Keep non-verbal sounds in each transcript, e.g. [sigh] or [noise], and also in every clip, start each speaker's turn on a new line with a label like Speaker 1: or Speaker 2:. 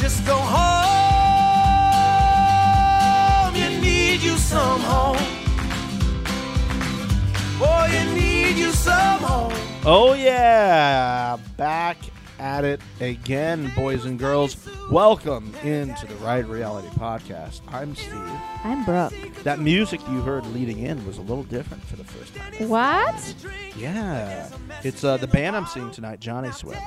Speaker 1: Just go home. You need you some home. Boy, you need you some home.
Speaker 2: Oh yeah, back at it again, boys and girls. Welcome into the Right Reality Podcast. I'm Steve.
Speaker 3: I'm Brooke.
Speaker 2: That music you heard leading in was a little different for the first time.
Speaker 3: What?
Speaker 2: Yeah, it's uh, the band I'm seeing tonight, Johnny Swim.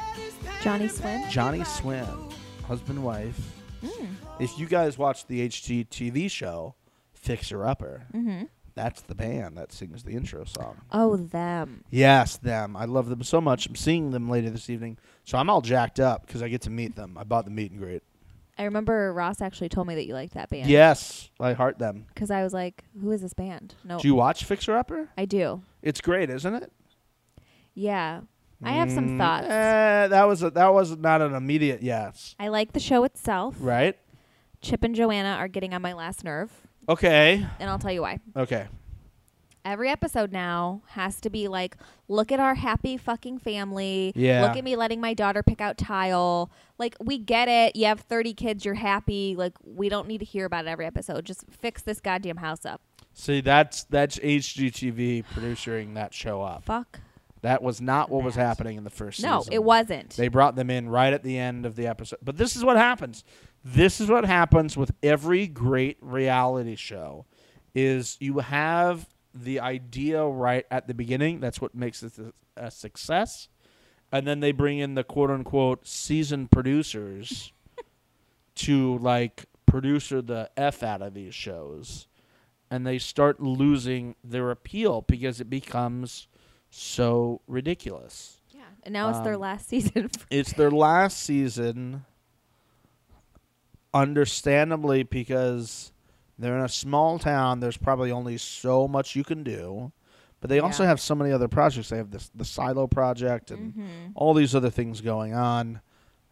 Speaker 3: Johnny Swim?
Speaker 2: Johnny Swim, husband wife.
Speaker 3: Mm.
Speaker 2: If you guys watch the HGTV show Fixer Upper,
Speaker 3: Mm-hmm.
Speaker 2: that's the band that sings the intro song.
Speaker 3: Oh, them.
Speaker 2: Yes, them. I love them so much. I'm seeing them later this evening, so I'm all jacked up because I get to meet them. I bought the meet and greet.
Speaker 3: I remember Ross actually told me that you liked that band.
Speaker 2: Yes, I heart them.
Speaker 3: Because I was like, who is this band? No.
Speaker 2: Do you watch Fixer Upper?
Speaker 3: I do.
Speaker 2: It's great, isn't it?
Speaker 3: Yeah. I have some
Speaker 2: Mm,
Speaker 3: thoughts.
Speaker 2: eh, that was a, that was not an immediate yes,
Speaker 3: I like the show itself.
Speaker 2: right?
Speaker 3: Chip and Joanna are getting on my last nerve,
Speaker 2: Okay,
Speaker 3: and I'll tell you why.
Speaker 2: okay.
Speaker 3: Every episode now has to be like, look at our happy fucking family.
Speaker 2: Yeah.
Speaker 3: Look at me letting my daughter pick out tile. Like, we get it. You have 30 kids. You're happy. Like, we don't need to hear about it every episode. Just fix this goddamn house up.
Speaker 2: See, that's that's HGTV producing that show up.
Speaker 3: Fuck.
Speaker 2: That was not what was happening in the first
Speaker 3: No,
Speaker 2: season.
Speaker 3: it wasn't.
Speaker 2: They brought them in right at the end of the episode. But this is what happens. This is what happens with every great reality show is you have the idea right at the beginning. That's what makes it a, a success. And then they bring in the quote unquote seasoned producers [laughs] to like producer the F out of these shows. And they start losing their appeal because it becomes so ridiculous.
Speaker 3: yeah. And now it's their
Speaker 2: Um,
Speaker 3: last [laughs] season.
Speaker 2: It's their [laughs] last season, understandably, because they're in a small town. There's probably only so much you can do, but they also have so many other projects. They have this the Silo project and
Speaker 3: Mhm.
Speaker 2: all these other things going on.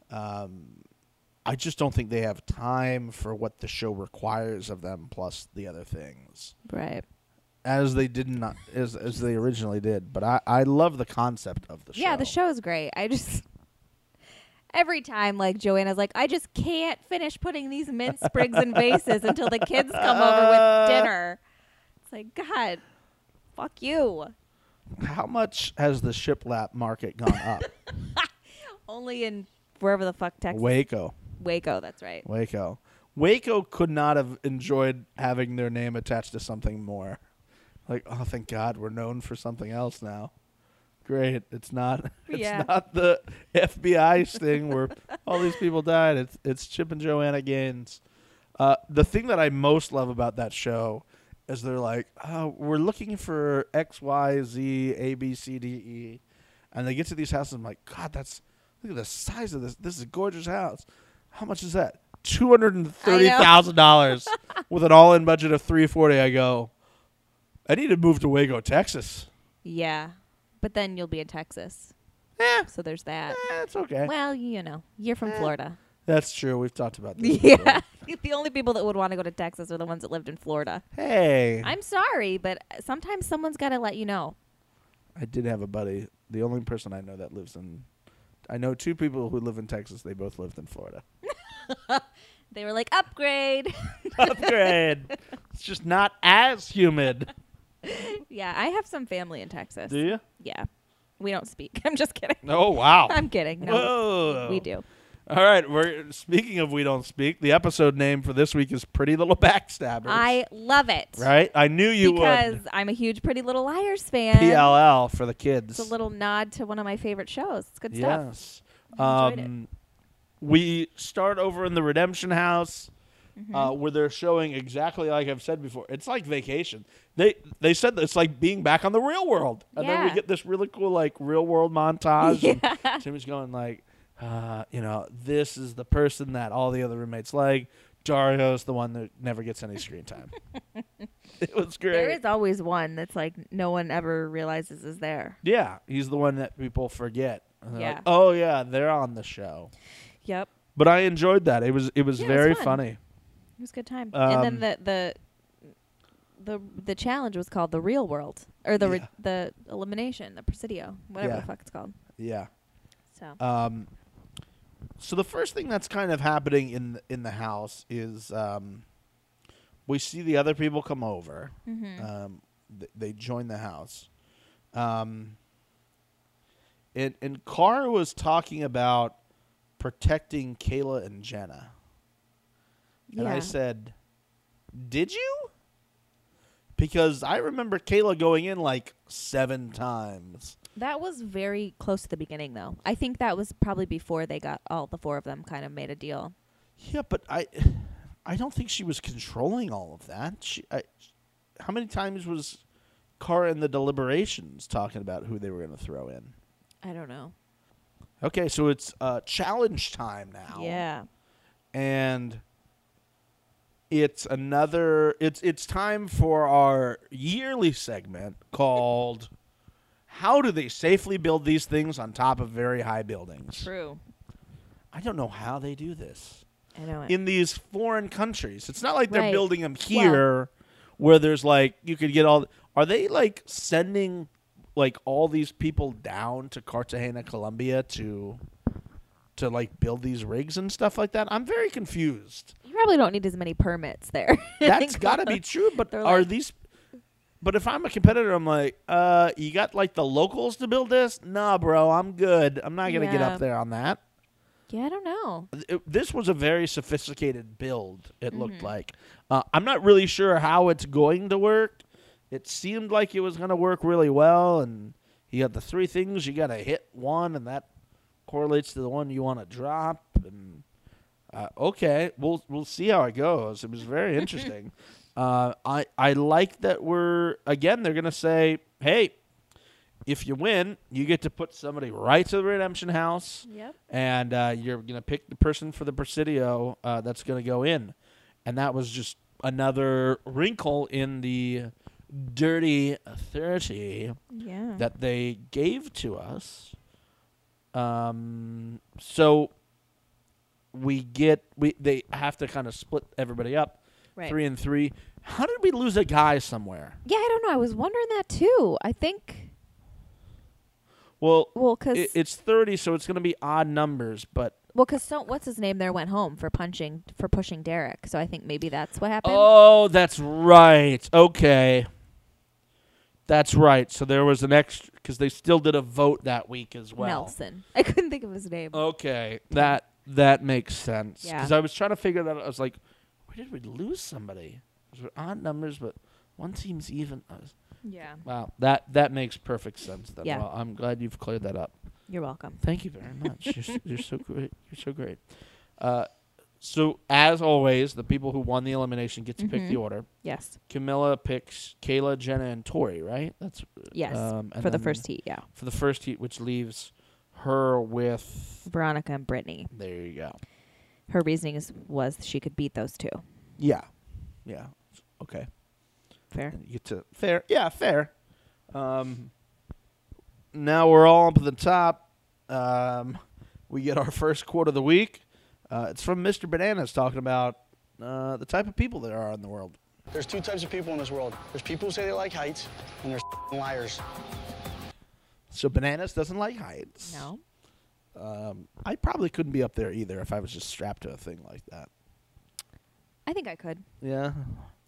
Speaker 2: Um, I just don't think they have time for what the show requires of them, plus the other things
Speaker 3: Right.
Speaker 2: As they did not as as they originally did. But I I love the concept of the show.
Speaker 3: Yeah, the show is great. I just every time like Joanna's like, I just can't finish putting these mint sprigs in vases until the kids come over with [laughs] dinner. It's like God, fuck you.
Speaker 2: How much has the shiplap market gone up? [laughs]
Speaker 3: Only in wherever the fuck Texas
Speaker 2: Waco.
Speaker 3: Waco. That's right.
Speaker 2: Waco. Waco could not have enjoyed having their name attached to something more. Like, oh, thank God, we're known for something else now. Great. It's not. [laughs] It's
Speaker 3: Yeah.
Speaker 2: not the FBI thing where all these people died. It's it's Chip and Joanna Gaines. Uh, the thing that I most love about that show is they're like, oh, we're looking for X, Y, Z, A, B, C, D, E, and they get to these houses. I'm like, God, that's look at the size of this. This is a gorgeous house. How much is that? Two hundred and thirty thousand dollars [laughs] with an all-in budget of three forty. I go. I need to move to Waco, Texas.
Speaker 3: Yeah, but then you'll be in Texas,
Speaker 2: Yeah.
Speaker 3: so there's that.
Speaker 2: eh, it's okay.
Speaker 3: Well, you know, you're from
Speaker 2: Eh.
Speaker 3: Florida.
Speaker 2: That's true. We've talked about this. [laughs] before.
Speaker 3: Yeah, [laughs] the only people that would want to go to Texas are the ones that lived in Florida.
Speaker 2: Hey,
Speaker 3: I'm sorry, but sometimes someone's got to let you know.
Speaker 2: I did have a buddy. The only person I know that lives in. I know two people who live in Texas. They both lived in Florida. [laughs]
Speaker 3: They were like, upgrade.
Speaker 2: Upgrade. it's just not as humid.
Speaker 3: Yeah, I have some family in Texas.
Speaker 2: Do you?
Speaker 3: Yeah. We don't speak. [laughs] I'm just kidding.
Speaker 2: Oh wow.
Speaker 3: I'm kidding. No,
Speaker 2: Whoa.
Speaker 3: we do.
Speaker 2: All right. We're speaking of we don't speak. The episode name for this week is Pretty Little [laughs] Backstabbers.
Speaker 3: I love it.
Speaker 2: right. I knew you would.
Speaker 3: because
Speaker 2: would.
Speaker 3: I'm a huge Pretty Little Liars fan.
Speaker 2: PLL for the kids.
Speaker 3: It's a little nod to one of my favorite shows. It's good stuff.
Speaker 2: Yes.
Speaker 3: Enjoyed it.
Speaker 2: Um, we start over in the Redemption House,
Speaker 3: Mm-hmm.
Speaker 2: uh, where they're showing exactly like I've said before. It's like vacation. They they said that it's like being back on the real world, and then we get this really cool like real world montage. [laughs]
Speaker 3: Yeah.
Speaker 2: And Timmy's going like, uh, you know, this is the person that all the other roommates like. Dario's the one that never gets any screen time. [laughs] it was great.
Speaker 3: There is always one that's like no one ever realizes is there.
Speaker 2: Yeah, he's the one that people forget. And they're like,
Speaker 3: Yeah.
Speaker 2: oh yeah, they're on the show.
Speaker 3: Yep.
Speaker 2: But I enjoyed that. It was it was
Speaker 3: Yeah, it was
Speaker 2: very
Speaker 3: fun.
Speaker 2: funny.
Speaker 3: It was a good time.
Speaker 2: Um,
Speaker 3: and then the the the the challenge was called the real world or the re- the elimination, the presidio, whatever
Speaker 2: Yeah.
Speaker 3: the fuck it's called.
Speaker 2: Yeah.
Speaker 3: So
Speaker 2: Um, so the first thing that's kind of happening in the, in the house is um, we see the other people come over.
Speaker 3: Mm-hmm.
Speaker 2: Um, th- they join the house. Um, and and Carr was talking about protecting Kayla and Jenna. And I said, "Did you?" Because I remember Kayla going in like seven times.
Speaker 3: That was very close to the beginning, though. I think that was probably before they got all the four of them kind of made a deal.
Speaker 2: Yeah, but I, I don't think she was controlling all of that. She, I, how many times was Cara in the deliberations talking about who they were going to throw in?
Speaker 3: I don't know.
Speaker 2: Okay, so it's uh, challenge time now.
Speaker 3: Yeah.
Speaker 2: and it's another. It's it's time for our yearly segment called "How do they safely build these things on top of very high buildings?"
Speaker 3: True.
Speaker 2: I don't know how they do this.
Speaker 3: I know it.
Speaker 2: in these foreign countries. It's not like they're
Speaker 3: Right.
Speaker 2: building them here where there's like you could get all Are they like sending like all these people down to Cartagena, Colombia to to like build these rigs and stuff like that? I'm very confused.
Speaker 3: Probably don't need as many permits there. [laughs]
Speaker 2: That's got to be true, but
Speaker 3: They're
Speaker 2: are
Speaker 3: like-
Speaker 2: these but if I'm a competitor, I'm like, uh, you got like the locals to build this? Nah, bro, I'm good. I'm not gonna get
Speaker 3: Yeah.
Speaker 2: up there on that.
Speaker 3: Yeah, I don't know.
Speaker 2: it- this was a very sophisticated build. It looked
Speaker 3: Mm-hmm.
Speaker 2: like. Uh, I'm not really sure how it's going to work. It seemed like it was going to work really well, and you got the three things. You got to hit one, and that correlates to the one you want to drop. And uh, okay, we'll we'll see how it goes. It was very interesting. [laughs] uh, I I like that we're again. They're going to say, hey. If you win, you get to put somebody right to the redemption house
Speaker 3: Yep.
Speaker 2: and uh, you're gonna pick the person for the Presidio uh, that's gonna go in, and that was just another wrinkle in the dirty thirty
Speaker 3: Yeah.
Speaker 2: that they gave to us. Um, so we get we they have to kind of split everybody up
Speaker 3: right.
Speaker 2: three and three. How did we lose a guy somewhere?
Speaker 3: Yeah, I don't know. I was wondering that too. I think
Speaker 2: Well,
Speaker 3: well cuz
Speaker 2: it, it's thirty, so it's gonna be odd numbers, but
Speaker 3: well cuz so, what's his name there went home for punching for pushing Derek. So I think maybe that's what happened.
Speaker 2: Oh, that's right. Okay. That's right. So there was an extra because they still did a vote that week as well.
Speaker 3: Nelson. I couldn't think of his name.
Speaker 2: Okay, that that makes sense.
Speaker 3: Yeah.
Speaker 2: Because I was trying to figure that. out. I was like, where did we lose somebody? Those were odd numbers, but one seems even. Was-
Speaker 3: Yeah.
Speaker 2: wow, that that makes perfect sense. Then.
Speaker 3: Yeah.
Speaker 2: Well, I'm glad you've cleared that up.
Speaker 3: You're welcome.
Speaker 2: Thank you very much. you're, s- [laughs] you're so great. You're so great. Uh, so as always, the people who won the elimination get to pick the
Speaker 3: Mhm.
Speaker 2: order.
Speaker 3: Yes.
Speaker 2: Camilla picks Kayla, Jenna, and Tori. Right? That's
Speaker 3: Yes.
Speaker 2: um, and
Speaker 3: for the first heat, yeah.
Speaker 2: For the first heat, which leaves her with.
Speaker 3: Veronica and Brittany.
Speaker 2: There you go.
Speaker 3: Her reasoning is, was she could beat those two.
Speaker 2: Yeah, yeah. Okay.
Speaker 3: Fair.
Speaker 2: You get to fair. Yeah, fair. Um, now we're all up at the top. Um, we get our first quote of the week. Uh, it's from Mr. Bananas talking about uh, the type of people there are in the world.
Speaker 4: There's two types of people in this world. There's people who say they like heights, and there's liars.
Speaker 2: So Bananas doesn't like heights.
Speaker 3: No.
Speaker 2: Um, I probably couldn't be up there either if I was just strapped to a thing like that.
Speaker 3: I think I could.
Speaker 2: Yeah.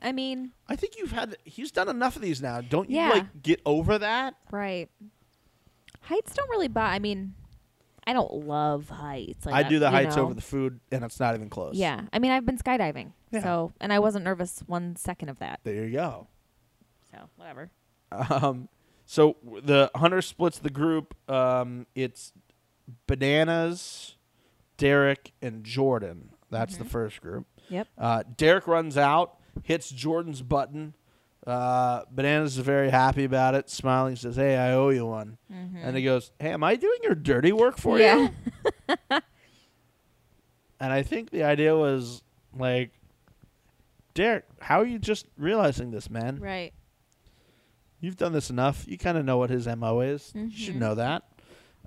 Speaker 3: I mean,
Speaker 2: I think you've had. He's done enough of these now. Don't you
Speaker 3: Yeah.
Speaker 2: like get over that?
Speaker 3: right. Heights don't really bother. I mean, I don't love heights. Like
Speaker 2: I
Speaker 3: that,
Speaker 2: do the
Speaker 3: you
Speaker 2: heights
Speaker 3: know.
Speaker 2: over the food, and it's not even close.
Speaker 3: Yeah. I mean, I've been skydiving.
Speaker 2: Yeah.
Speaker 3: So, and I wasn't nervous one second of that.
Speaker 2: There you go.
Speaker 3: So, whatever.
Speaker 2: Um, so the hunter splits the group. Um, it's bananas, Derek, and Jordan. That's the first group.
Speaker 3: Yep.
Speaker 2: Uh, Derek runs out, hits Jordan's button. Uh, bananas is very happy about it, smiling, says, "Hey, I owe you one." And he goes, "Hey, am I doing your dirty work for
Speaker 3: yeah.
Speaker 2: you?" [laughs] And I think the idea was like, Derek, how are you just realizing this, man?
Speaker 3: right.
Speaker 2: You've done this enough. You kind of know what his mo is. You should
Speaker 3: Mhm.
Speaker 2: know that.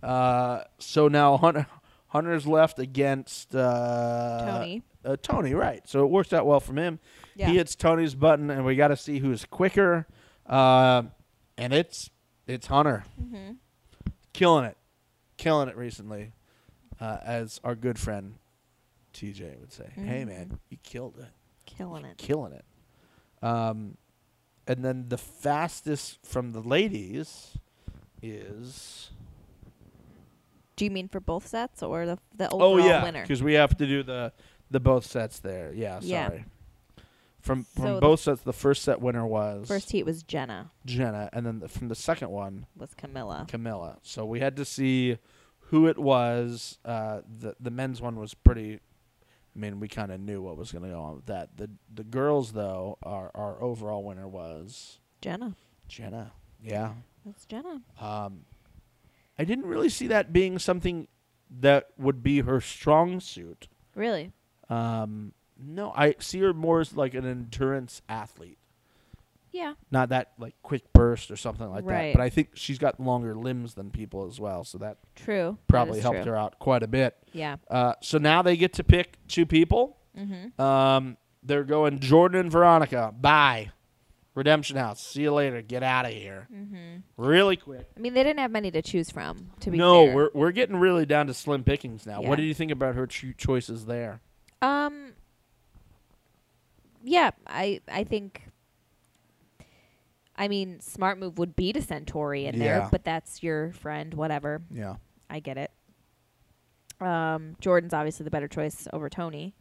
Speaker 2: Uh, so now Hunter, Hunter's left against uh,
Speaker 3: Tony.
Speaker 2: Uh, Tony, right? So it works out well from him.
Speaker 3: Yeah.
Speaker 2: He hits Tony's button, and we got to see who's quicker. Uh, and it's it's Hunter
Speaker 3: mm-hmm.
Speaker 2: killing it, killing it recently. uh, as our good friend TJ would say. Hey,
Speaker 3: Mhm.
Speaker 2: man, you killed it.
Speaker 3: Killing it.
Speaker 2: killing it. Um, and then the fastest from the ladies is
Speaker 3: Do you mean for both sets or the the overall oh
Speaker 2: yeah,
Speaker 3: winner?
Speaker 2: because we have to do the the both sets there. Yeah,
Speaker 3: Yeah.
Speaker 2: sorry. From from
Speaker 3: So
Speaker 2: both sets, the first set winner was
Speaker 3: First heat was Jenna,
Speaker 2: Jenna, and then the, from the second one,
Speaker 3: was Camilla.
Speaker 2: Camilla. So we had to see who it was. Uh, the the men's one was pretty. I mean, we kind of knew what was going to go on with that. The the girls though, our our overall winner was
Speaker 3: Jenna.
Speaker 2: Jenna. Yeah.
Speaker 3: That's Jenna.
Speaker 2: Um, I didn't really see that being something that would be her strong suit.
Speaker 3: Really?
Speaker 2: Um, no, I see her more as like an endurance athlete,
Speaker 3: Yeah.
Speaker 2: not that like quick burst or something like that. But I think she's got longer limbs than people as well, so that
Speaker 3: True.
Speaker 2: probably helped her out quite a bit.
Speaker 3: Yeah.
Speaker 2: Uh, so now they get to pick two people.
Speaker 3: Mm-hmm.
Speaker 2: Um, they're going Jordan and Veronica. Bye. Redemption House. See you later. Get out of here.
Speaker 3: Mm-hmm.
Speaker 2: Really quick.
Speaker 3: I mean, they didn't have many to choose from. To be
Speaker 2: no,
Speaker 3: fair.
Speaker 2: we're we're getting really down to slim pickings now.
Speaker 3: Yeah.
Speaker 2: What did you think about her cho- choices there?
Speaker 3: Um. Yeah, I I think. I mean, smart move would be to send Tori in
Speaker 2: Yeah.
Speaker 3: there, but that's your friend. Whatever,
Speaker 2: Yeah.
Speaker 3: I get it. Um, Jordan's obviously the better choice over Tony.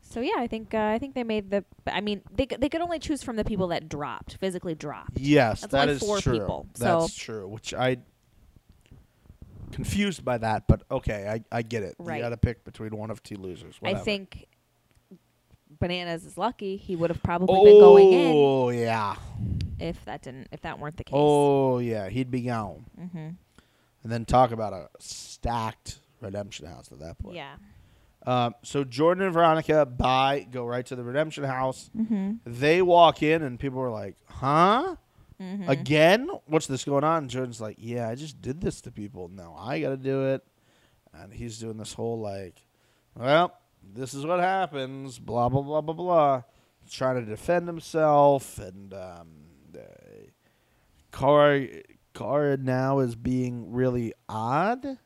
Speaker 3: So yeah, I think uh, I think they made the. I mean, they c- they could only choose from the people that dropped, physically dropped.
Speaker 2: Yes,
Speaker 3: That's
Speaker 2: that
Speaker 3: only
Speaker 2: is
Speaker 3: four
Speaker 2: true.
Speaker 3: people,
Speaker 2: That's
Speaker 3: so-
Speaker 2: true. Which I confused by that, but okay, I I get it.
Speaker 3: Right.
Speaker 2: You got to pick between one of two losers.
Speaker 3: I think Bananas is lucky. He would have probably been going in
Speaker 2: Oh yeah.
Speaker 3: if that didn't if that weren't the case.
Speaker 2: Oh yeah. He'd be gone.
Speaker 3: Mm-hmm.
Speaker 2: And then talk about a stacked redemption house at that point.
Speaker 3: Yeah.
Speaker 2: Um, so Jordan and Veronica buy, go right to the redemption house.
Speaker 3: Mm-hmm.
Speaker 2: They walk in, and people are like, "Huh?
Speaker 3: Mm-hmm.
Speaker 2: Again? What's this going on?" And Jordan's like, "Yeah, I just did this to people. Now I got to do it." And he's doing this whole like, "Well, this is what happens." Blah blah blah blah blah. Trying to defend himself, and um, Cara now is being really odd.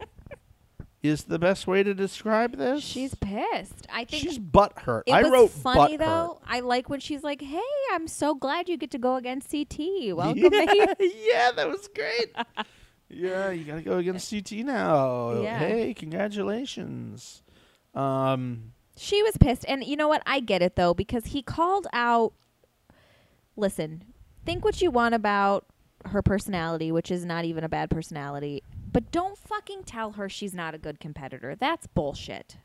Speaker 2: [laughs] is the best way to describe this?
Speaker 3: She's pissed. I think
Speaker 2: She's butthurt.
Speaker 3: it
Speaker 2: I
Speaker 3: was
Speaker 2: wrote
Speaker 3: funny though. I like when she's like, "Hey, I'm so glad you get to go against CT. [laughs] Welcome
Speaker 2: yeah,
Speaker 3: here." [laughs]
Speaker 2: yeah, that was great. yeah, you got to go against CT now.
Speaker 3: Yeah.
Speaker 2: Hey, congratulations. Um,
Speaker 3: She was pissed, and you know what? I get it though because he called out. Listen, think what you want about her personality, which is not even a bad personality, but don't fucking tell her she's not a good competitor. That's bullshit.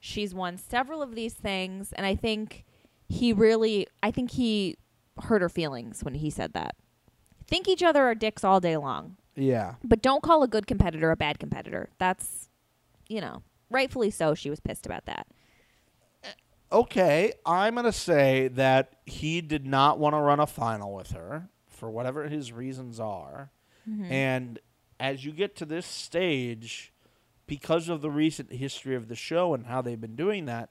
Speaker 3: She's won several of these things, and I think he really, I think he hurt her feelings when he said that. Think each other are dicks all day long,
Speaker 2: yeah.
Speaker 3: but don't call a good competitor a bad competitor. That's, you know, rightfully so. She was pissed about that.
Speaker 2: Okay, I'm going to say that he did not want to run a final with her for whatever his reasons are.
Speaker 3: Mm-hmm.
Speaker 2: And as you get to this stage, because of the recent history of the show and how they've been doing that,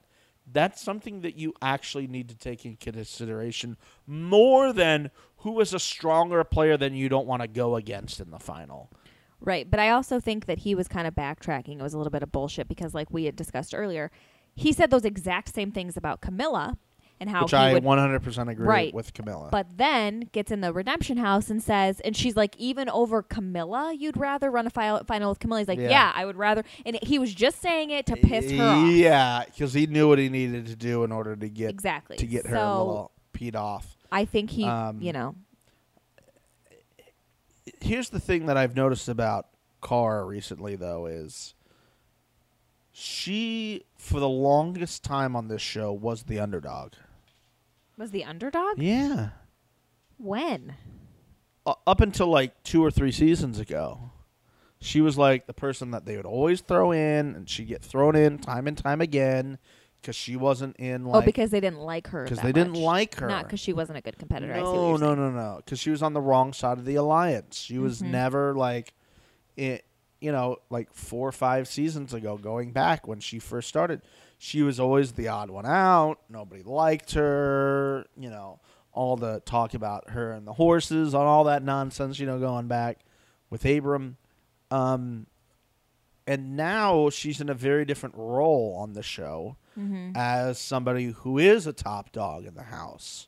Speaker 2: that's something that you actually need to take in consideration more than who is a stronger player than you don't want to go against in the final.
Speaker 3: Right, but I also think that he was kind of backtracking. It was a little bit of bullshit because, like we had discussed earlier, he said those exact same things about Camilla and how
Speaker 2: which
Speaker 3: he
Speaker 2: I
Speaker 3: would,
Speaker 2: 100% agree
Speaker 3: Right.
Speaker 2: with Camilla.
Speaker 3: but then gets in the redemption house and says, and she's like, even over Camilla, you'd rather run a fi- final with Camilla. He's like,
Speaker 2: Yeah.
Speaker 3: yeah. I would rather, and he was just saying it to piss her off.
Speaker 2: Yeah, because he knew what he needed to do in order to get
Speaker 3: Exactly.
Speaker 2: to get her a
Speaker 3: So,
Speaker 2: little peed off.
Speaker 3: I think he,
Speaker 2: Um,
Speaker 3: you know,
Speaker 2: Here's the thing that I've noticed about Cara recently, though, is she, for the longest time on this show, was the underdog.
Speaker 3: was the underdog.
Speaker 2: Yeah.
Speaker 3: When?
Speaker 2: U- up until like two or three seasons ago, she was like the person that they would always throw in, and she'd get thrown in time and time again because she wasn't in like
Speaker 3: oh, because they didn't like her.
Speaker 2: because they didn't like her.
Speaker 3: Not because she wasn't a good competitor. I see
Speaker 2: No, no, no, no. Because she was on the wrong side of the alliance. She was
Speaker 3: Mhm.
Speaker 2: never like, it. You know, like four or five seasons ago, going back when she first started, she was always the odd one out. Nobody liked her. You know, all the talk about her and the horses, on all that nonsense. You know, going back with Abram. Um, and now she's in a very different role on the show
Speaker 3: Mm-hmm.
Speaker 2: as somebody who is a top dog in the house.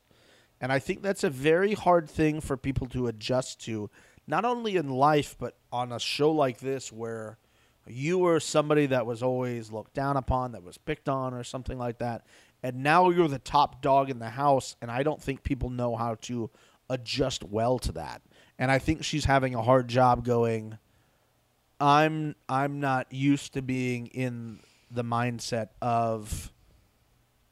Speaker 2: And I think that's a very hard thing for people to adjust to, not only in life, but on a show like this where you were somebody that was always looked down upon, that was picked on, or something like that. And now you're the top dog in the house. And I don't think people know how to adjust well to that. And I think she's having a hard job going. I'm I'm not used to being in the mindset of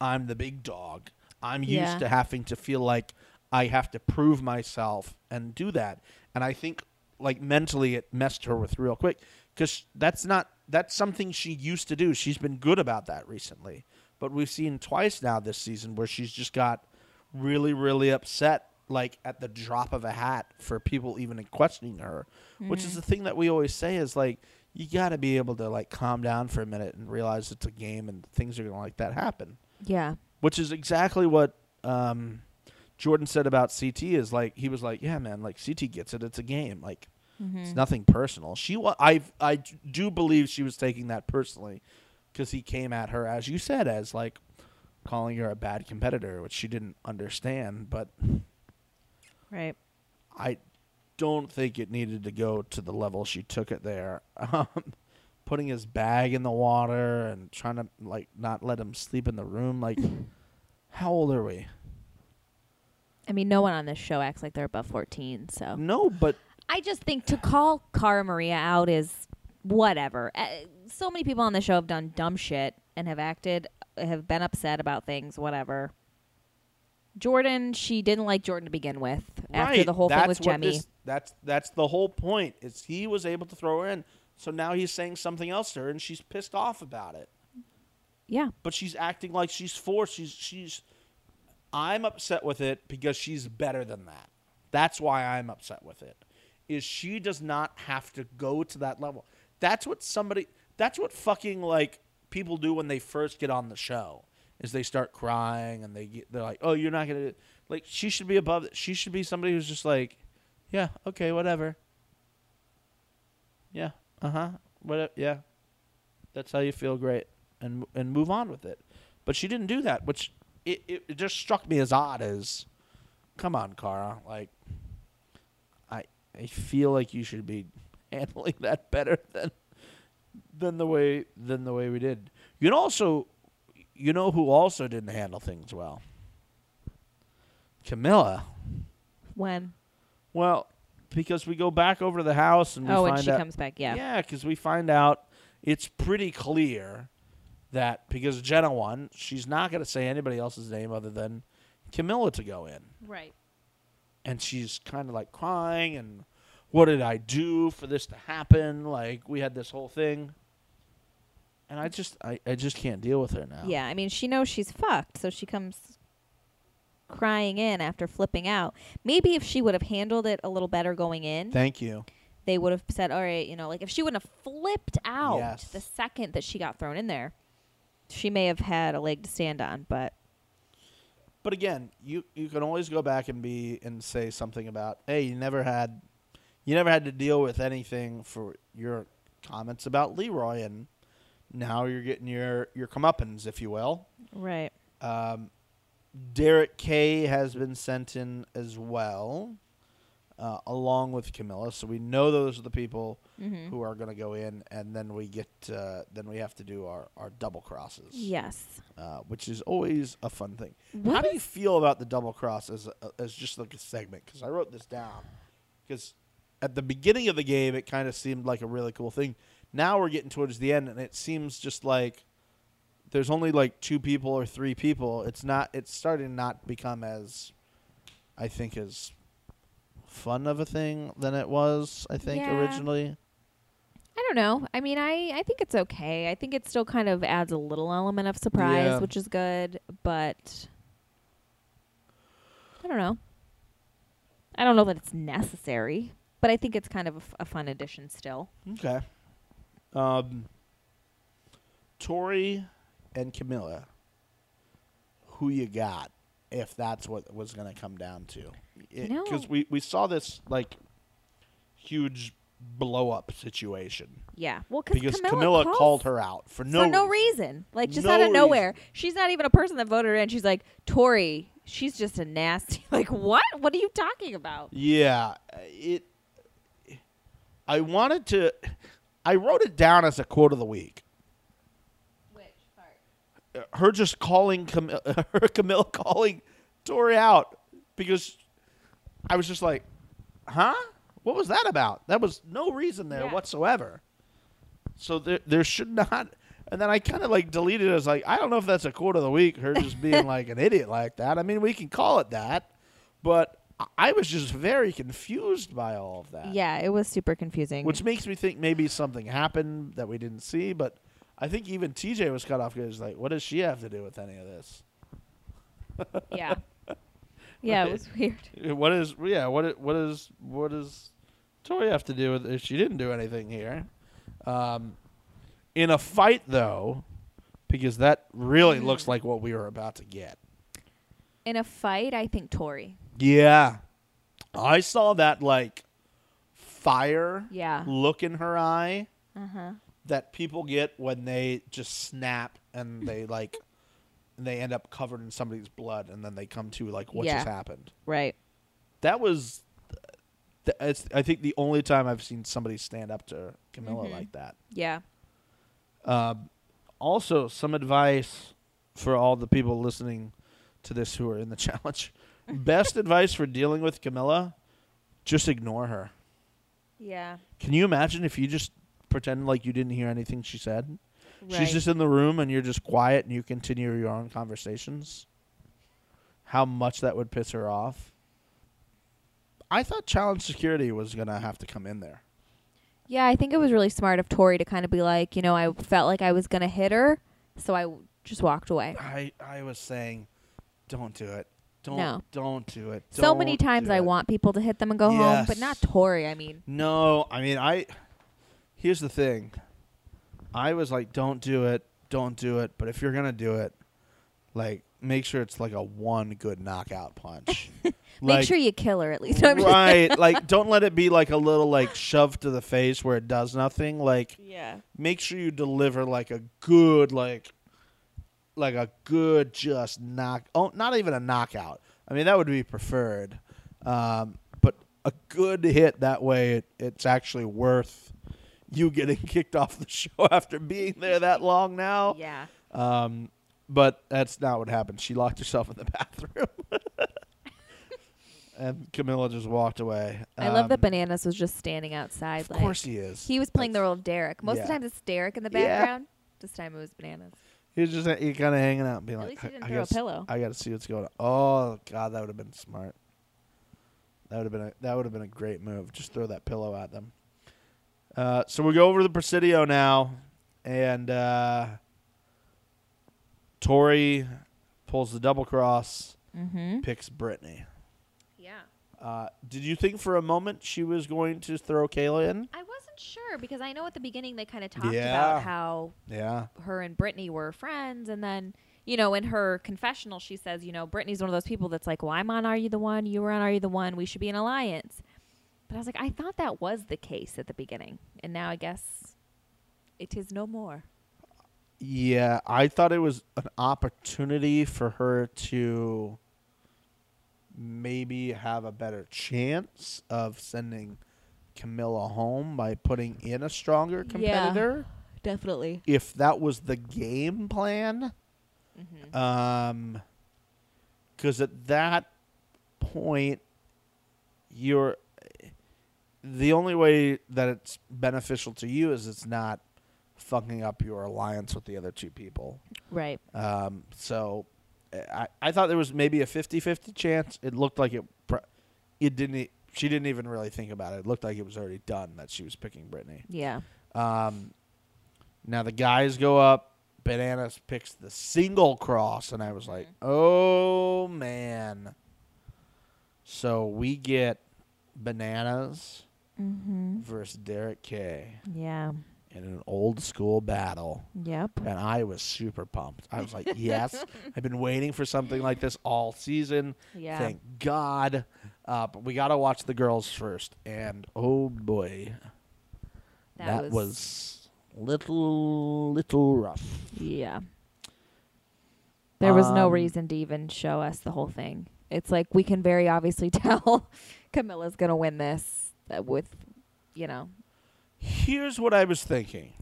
Speaker 2: I'm the big dog. I'm used
Speaker 3: Yeah.
Speaker 2: to having to feel like I have to prove myself and do that. And I think like mentally it messed her with real quick cuz that's not that's something she used to do. She's been good about that recently. But we've seen twice now this season where she's just got really really upset like at the drop of a hat for people even questioning her which is mm. the thing that we always say is like you got to be able to like calm down for a minute and realize it's a game and things are going to like that happen
Speaker 3: Yeah.
Speaker 2: which is exactly what um, jordan said about ct is like he was like yeah man like ct gets it it's a game like
Speaker 3: Mm-hmm.
Speaker 2: it's nothing personal she wa- i i do believe she was taking that personally because he came at her as you said as like calling her a bad competitor which she didn't understand but
Speaker 3: Right.
Speaker 2: I don't think it needed to go to the level she took it there. [laughs] Um, putting his bag in the water and trying to like not let him sleep in the room. Like, [laughs] how old are we?
Speaker 3: I mean, no one on this show acts like they're above 14, so.
Speaker 2: No, but
Speaker 3: I just think to call Cara Maria out is whatever. Uh, so many people on the show have done dumb shit and have acted, have been upset about things, whatever. Jordan, she didn't like Jordan to begin with after the whole thing with Jemmy.
Speaker 2: this- that's that's the whole point. Is he was able to throw her in, so now he's saying something else to her, and she's pissed off about it.
Speaker 3: yeah.
Speaker 2: but she's acting like she's forced. She's she's. I'm upset with it because she's better than that. That's why I'm upset with it. Is she does not have to go to that level. That's what somebody. That's what fucking like people do when they first get on the show. Is they start crying and they get, they're like, oh, you're not gonna like. She should be above. it. She should be somebody who's just like, yeah, okay, whatever. Yeah, uh huh, what? Yeah, that's how you feel great and and move on with it. But she didn't do that, which it, it, just struck me as odd. As, come on, Cara, like, I I feel like you should be [laughs] handling that better than than the way than the way we did. You also, you know who also didn't handle things well. Camilla.
Speaker 3: When?
Speaker 2: Well, because we go back over to the house and we
Speaker 3: Oh,
Speaker 2: find
Speaker 3: when she
Speaker 2: out,
Speaker 3: comes back, yeah.
Speaker 2: Yeah, because we find out it's pretty clear that because Jenna won, she's not going to say anybody else's name other than Camilla to go in.
Speaker 3: Right.
Speaker 2: And she's kind of like crying and what did I do for this to happen? Like we had this whole thing. And I just I, I just can't deal with her now.
Speaker 3: Yeah, I mean, she knows she's fucked, so she comes crying in after flipping out. Maybe if she would have handled it a little better going in,
Speaker 2: Thank you.
Speaker 3: they would have said, "All right, you know, like if she wouldn't have flipped out
Speaker 2: Yes.
Speaker 3: the second that she got thrown in there, she may have had a leg to stand on." But
Speaker 2: But again, you you can always go back and be and say something about, hey, you never had, you never had to deal with anything for your comments about Leroy, and now you're getting your your comeuppance, if you will.
Speaker 3: right,
Speaker 2: Um, Derek K has been sent in as well, uh, along with Camilla. So we know those are the people
Speaker 3: Mm-hmm.
Speaker 2: who are going to go in, and then we get uh, then we have to do our our double crosses
Speaker 3: yes,
Speaker 2: uh, which is always a fun thing.
Speaker 3: What
Speaker 2: How do you feel about the double cross as a, as just like a segment? Because I wrote this down. Because at the beginning of the game, it kind of seemed like a really cool thing. Now we're getting towards the end, and it seems just like there's only like two people or three people. It's not. It's starting to not become as, I think, as fun of a thing than it was. I think
Speaker 3: Yeah.
Speaker 2: originally.
Speaker 3: I don't know. I mean, I I think it's okay. I think it still kind of adds a little element of surprise,
Speaker 2: Yeah.
Speaker 3: which is good. But I don't know. I don't know that it's necessary, but I think it's kind of a, f- a fun addition still.
Speaker 2: Okay. Um, Tori and Camilla, who you got if that's what was going to come down to? Because we, we saw this like huge blow up situation
Speaker 3: Yeah. Well,
Speaker 2: because
Speaker 3: Camilla,
Speaker 2: Camilla called her out for no
Speaker 3: for no
Speaker 2: reason.
Speaker 3: reason. Like just
Speaker 2: No
Speaker 3: out of nowhere.
Speaker 2: reason.
Speaker 3: She's not even a person that voted her in. She's like, Tori, she's just a nasty. [laughs] Like, what? What are you talking about?
Speaker 2: Yeah, uh, it. I wanted to. I wrote it down as a quote of the week. Her just calling Camilla, [laughs] her Camilla calling Tori out because I was just like, huh? What was that about? That was no reason there
Speaker 3: Yeah.
Speaker 2: whatsoever. So there, there should not. [laughs] And then I kind of like deleted it. I was like, I don't know if that's a quote of the week. Her just being [laughs] like an idiot like that. I mean, we can call it that, but I was just very confused by all of that.
Speaker 3: Yeah, it was super confusing.
Speaker 2: Which makes me think maybe something happened that we didn't see, but I think even TJ was cut off because like, what does she have to do with any of this?
Speaker 3: yeah. [laughs] Yeah, it was weird.
Speaker 2: What is yeah? What what is what does Tori have to do with if she didn't do anything here? Um, in a fight though, because that really
Speaker 3: Mm.
Speaker 2: looks like what we were about to get.
Speaker 3: In a fight, I think Tori.
Speaker 2: Yeah, I saw that like fire
Speaker 3: Yeah.
Speaker 2: look in her eye.
Speaker 3: Uh huh.
Speaker 2: That people get when they just snap and they like and they end up covered in somebody's blood and then they come to like what just happened.
Speaker 3: Right.
Speaker 2: That was th- it's I think the only time I've seen somebody stand up to Camilla
Speaker 3: Mhm.
Speaker 2: like that.
Speaker 3: Yeah.
Speaker 2: Um, also, some advice for all the people listening to this who are in the [laughs] challenge. Best advice for dealing with Camilla: just ignore her.
Speaker 3: Yeah.
Speaker 2: Can you imagine if you just pretend like you didn't hear anything she said?
Speaker 3: Right.
Speaker 2: She's just in the room and you're just quiet and you continue your own conversations. How much that would piss her off. I thought challenge security was going to have to come in there.
Speaker 3: Yeah, I think it was really smart of Tori to kind of be like, you know, I felt like I was gonna hit her, so I just walked away.
Speaker 2: I I was saying don't do it. Don't
Speaker 3: No.
Speaker 2: don't do it.
Speaker 3: so many times I
Speaker 2: it.
Speaker 3: want people to hit them and go home, but not Tori. I mean,
Speaker 2: No, I mean I Here's the thing. I was like don't do it. Don't do it, but if you're going to do it, like make sure it's like a one good knockout punch. [laughs]
Speaker 3: make [laughs]
Speaker 2: Like-
Speaker 3: sure you kill her at least. [laughs]
Speaker 2: Right like don't let it be like a little like shove to the face where it does nothing like
Speaker 3: yeah.
Speaker 2: make sure you deliver like a good like like a good just knock oh not even a knockout i mean that would be preferred um, but a good hit that way it, it's actually worth you getting [laughs] kicked off the show [laughs] after being there that long now
Speaker 3: Yeah.
Speaker 2: um, but that's not what happened. She locked herself in the [laughs] bathroom. and Camilla just walked away.
Speaker 3: I love that
Speaker 2: Um,
Speaker 3: Bananas was just standing outside.
Speaker 2: Of
Speaker 3: like,
Speaker 2: course he is.
Speaker 3: He was playing the role of Derek. Most of the
Speaker 2: Yeah.
Speaker 3: time it's Derek in the
Speaker 2: Yeah.
Speaker 3: background. This time it was Bananas.
Speaker 2: He was just he kind of hanging out and being
Speaker 3: At
Speaker 2: like,
Speaker 3: least he
Speaker 2: I,
Speaker 3: didn't
Speaker 2: I
Speaker 3: throw a
Speaker 2: gotta, s-
Speaker 3: pillow.
Speaker 2: I got to see what's going on. Oh God, that would have been smart. That would have been a, that would have been a great move. Just throw that pillow at them. Uh, so we go over to the Presidio now, and uh, Tori pulls the double cross,
Speaker 3: Mm-hmm.
Speaker 2: picks Brittany.
Speaker 3: Yeah.
Speaker 2: Uh, did you think for a moment she was going to throw Kayla in?
Speaker 3: I wasn't sure because I know at the beginning they kind of talked
Speaker 2: Yeah.
Speaker 3: about how
Speaker 2: Yeah.
Speaker 3: her and Brittany were friends, and then you know in her confessional she says, you know, Brittany's one of those people that's like, well, I'm on Are You the One, you were on Are You the One, we should be an alliance. But I was like, I thought that was the case at the beginning, and now I guess it is no more.
Speaker 2: Yeah, I thought it was an opportunity for her to maybe have a better chance of sending Camilla home by putting in a stronger competitor.
Speaker 3: Yeah, Definitely.
Speaker 2: If that was the game plan,
Speaker 3: Mm-hmm.
Speaker 2: um, because at that point, you're the only way that it's beneficial to you is it's not fucking up your alliance with the other two people.
Speaker 3: Right.
Speaker 2: Um, so I, I thought there was maybe a 50-50 chance. It looked like it it didn't she didn't even really think about it. It looked like it was already done that she was picking Brittany.
Speaker 3: Yeah.
Speaker 2: Um, now the guys go up. Bananas picks the single cross, and I was like, "Oh man!" So we get bananas
Speaker 3: Mm-hmm.
Speaker 2: versus Derek K
Speaker 3: Yeah.
Speaker 2: in an old school battle,
Speaker 3: Yep.
Speaker 2: and I was super pumped. I was like, [laughs] "Yes, I've been waiting for something like this all season.
Speaker 3: Yeah.
Speaker 2: Thank God!" Uh, but we got to watch the girls first, and oh boy,
Speaker 3: That,
Speaker 2: was, little little rough.
Speaker 3: Yeah. There was no
Speaker 2: Um,
Speaker 3: reason to even show us the whole thing. It's like we can very obviously [laughs] tell Camilla's going to win this with, you know.
Speaker 2: Here's what I was thinking.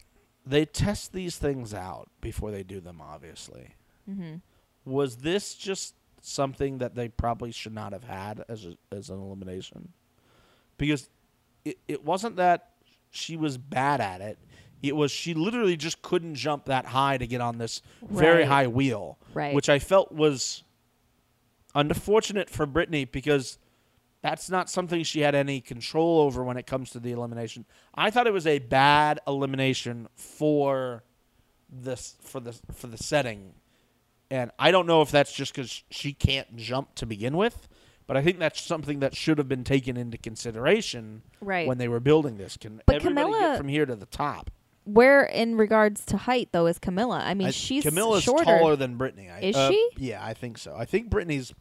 Speaker 2: They test these things out before they do them, obviously.
Speaker 3: Mm-hmm.
Speaker 2: Was this just something that they probably should not have had as a, as an elimination? Because it, it wasn't that she was bad at it. It was she literally just couldn't jump that high to get on this very high wheel,
Speaker 3: Right.
Speaker 2: which I felt was unfortunate for Brittany because that's not something she had any control over when it comes to the elimination. I thought it was a bad elimination for this for the for the setting, and I don't know if that's just because she can't jump to begin with, but I think that's something that should have been taken into consideration
Speaker 3: Right.
Speaker 2: when they were building this. Can
Speaker 3: But
Speaker 2: everybody
Speaker 3: Camilla-
Speaker 2: get from here to the top?
Speaker 3: Where, in regards to height, though, is Camilla? I mean,
Speaker 2: I-
Speaker 3: she's
Speaker 2: Camilla's
Speaker 3: shorter.
Speaker 2: taller than Brittany. I,
Speaker 3: Is
Speaker 2: uh,
Speaker 3: she?
Speaker 2: Yeah, I think so. I think Brittany's.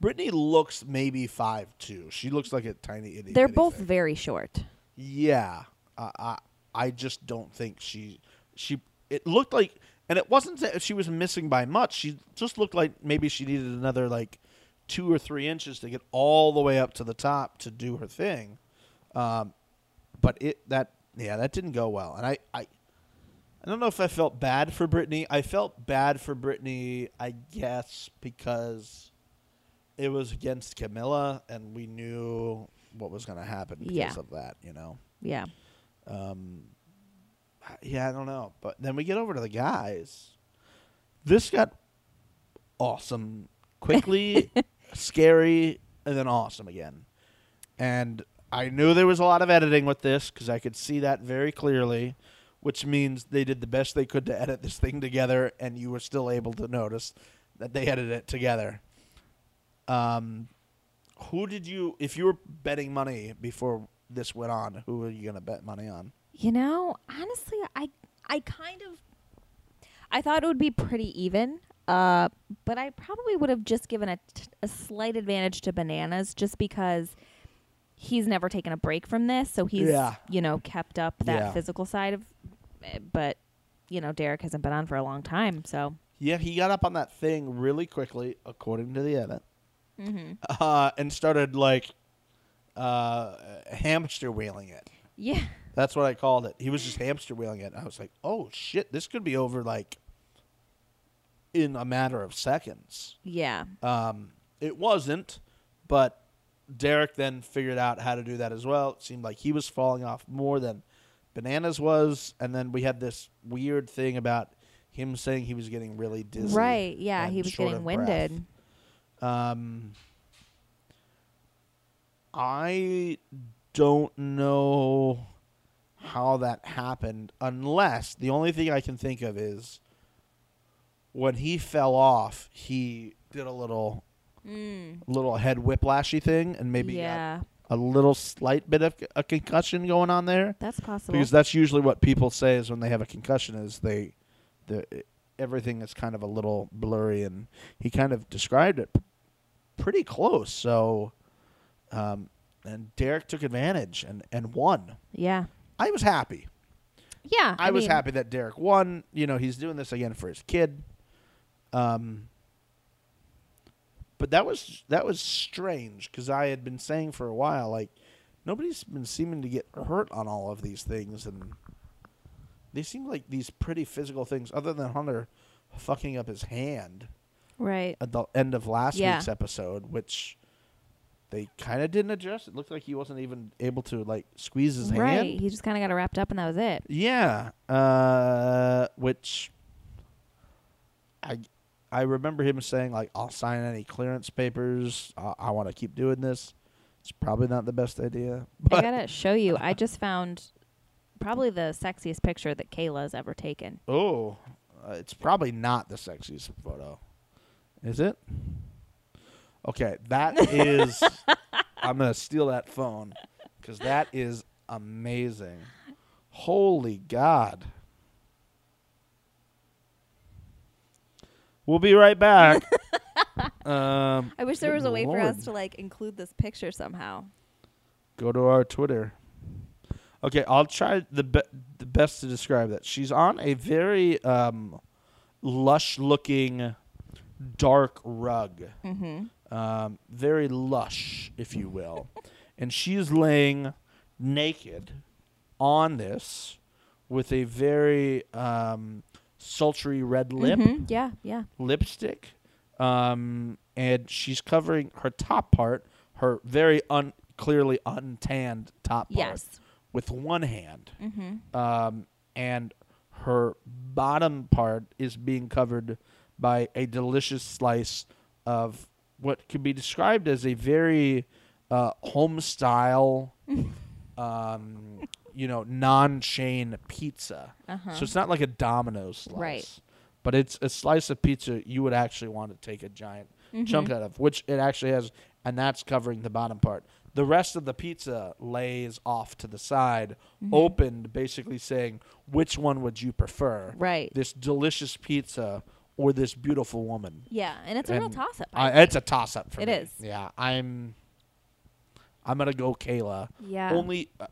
Speaker 2: Brittany looks maybe five two. She looks like a tiny idiot.
Speaker 3: They're both
Speaker 2: thing.
Speaker 3: very short.
Speaker 2: Yeah, uh, I I just don't think she she. It looked like, and it wasn't that she was missing by much. She just looked like maybe she needed another like two or three inches to get all the way up to the top to do her thing. Um, but it that yeah that didn't go well, and I I. I don't know if I felt bad for Brittany. I felt bad for Brittany, I guess, because it was against Camilla, and we knew what was going to happen because
Speaker 3: Yeah.
Speaker 2: of that. You know.
Speaker 3: Yeah.
Speaker 2: Um, yeah, I don't know. But then we get over to the guys. This got awesome quickly, [laughs] scary, and then awesome again. And I knew there was a lot of editing with this because I could see that very clearly, which means they did the best they could to edit this thing together, and you were still able to notice that they edited it together. Um, who did you, if you were betting money before this went on, who were you going to bet money on?
Speaker 3: You know, honestly, I I kind of I thought it would be pretty even. Uh, but I probably would have just given a, t- a slight advantage to bananas just because he's never taken a break from this, so he's
Speaker 2: Yeah.
Speaker 3: you know kept up that
Speaker 2: Yeah.
Speaker 3: physical side of. eh, But you know, Derek hasn't been on for a long time, so
Speaker 2: Yeah, he got up on that thing really quickly, according to the edit,
Speaker 3: mm-hmm.
Speaker 2: uh, and started like uh, hamster wheeling it.
Speaker 3: yeah,
Speaker 2: That's what I called it. He was just hamster wheeling it. I was like, oh shit, this could be over like in a matter of seconds.
Speaker 3: yeah,
Speaker 2: Um, it wasn't, but Derek then figured out how to do that as well. It seemed like he was falling off more than Bananas was, and then we had this weird thing about him saying he was getting really dizzy.
Speaker 3: right, yeah, he was getting winded.
Speaker 2: breath. Um, I don't know how that happened, unless the only thing I can think of is when he fell off, he did a little
Speaker 3: Mm.
Speaker 2: little head whiplashy thing, and maybe
Speaker 3: yeah,
Speaker 2: a little slight bit of a concussion going on there.
Speaker 3: that's possible.
Speaker 2: Because that's usually what people say is when they have a concussion is they, the everything is kind of a little blurry, and he kind of described it p- pretty close. So, um, and Derek took advantage and and won.
Speaker 3: yeah,
Speaker 2: I was happy.
Speaker 3: yeah.
Speaker 2: I, was
Speaker 3: mean,
Speaker 2: happy that Derek won. You know, he's doing this again for his kid. Um, but that was that was strange because I had been saying for a while, like nobody's been seeming to get hurt on all of these things, and they seem like these pretty physical things, other than Hunter fucking up his hand
Speaker 3: Right.
Speaker 2: at the end of last
Speaker 3: Yeah.
Speaker 2: week's episode, which they kind of didn't address. It looked like he wasn't even able to like squeeze his
Speaker 3: Right.
Speaker 2: hand.
Speaker 3: He just kind of got it wrapped up, and that was it.
Speaker 2: Yeah, uh, which I I remember him saying like, "I'll sign any clearance papers. I, I want to keep doing this." It's probably not the best idea,
Speaker 3: I gotta show you. I [laughs] just found probably the sexiest picture that Kayla's ever taken.
Speaker 2: oh, uh, it's probably not the sexiest photo, is it? Okay, that is. [laughs] I'm gonna steal that phone because that is amazing. Holy God. We'll be right back. [laughs] um,
Speaker 3: I wish there was a way for us to like include this picture somehow.
Speaker 2: go to our Twitter. Okay, I'll try the be- the best to describe that. She's on a very um, lush-looking, dark rug.
Speaker 3: Mm-hmm.
Speaker 2: um, very lush, if you will. [laughs] and she's laying naked on this with a very um, sultry red lip,
Speaker 3: Mhm. Yeah, yeah.
Speaker 2: lipstick, um, and she's covering her top part, her very un- clearly untanned top part,
Speaker 3: Yes.
Speaker 2: With one hand.
Speaker 3: Mm-hmm.
Speaker 2: Um, and her bottom part is being covered by a delicious slice of what can be described as a very uh, home style, [laughs] um, you know, non chain pizza.
Speaker 3: Uh-huh.
Speaker 2: So it's not like a Domino's slice,
Speaker 3: Right.
Speaker 2: But it's a slice of pizza you would actually want to take a giant
Speaker 3: Mm-hmm.
Speaker 2: chunk out of, which it actually has, and that's covering the bottom part. The rest of the pizza lays off to the side,
Speaker 3: Mm-hmm.
Speaker 2: opened, basically saying, which one would you prefer?
Speaker 3: Right.
Speaker 2: This delicious pizza or this beautiful woman?
Speaker 3: Yeah, and it's a real toss up.
Speaker 2: I, it's a toss up for
Speaker 3: It
Speaker 2: me.
Speaker 3: is.
Speaker 2: Yeah, I'm. I'm gonna go Kayla.
Speaker 3: Yeah.
Speaker 2: Only, uh,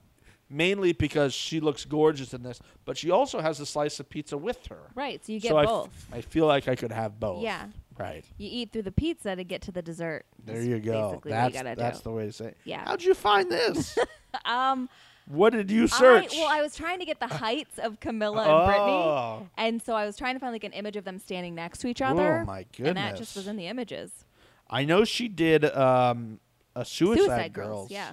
Speaker 2: mainly because she looks gorgeous in this, but she also has a slice of pizza with her.
Speaker 3: right, so you get
Speaker 2: so
Speaker 3: both.
Speaker 2: I feel like I could have both.
Speaker 3: Yeah.
Speaker 2: Right.
Speaker 3: You eat through the pizza to get to the dessert.
Speaker 2: There you go. That's
Speaker 3: you
Speaker 2: that's
Speaker 3: do.
Speaker 2: the way to say. it.
Speaker 3: Yeah.
Speaker 2: How'd you find this? [laughs]
Speaker 3: um,
Speaker 2: what did you
Speaker 3: I,
Speaker 2: search?
Speaker 3: well, I was trying to get the heights of Camila and Britni,
Speaker 2: oh.
Speaker 3: and so I was trying to find like an image of them standing next to each other.
Speaker 2: Oh my goodness!
Speaker 3: And that just was in the images.
Speaker 2: I know she did um, a Suicide,
Speaker 3: Suicide
Speaker 2: Girls,
Speaker 3: Girls, yeah.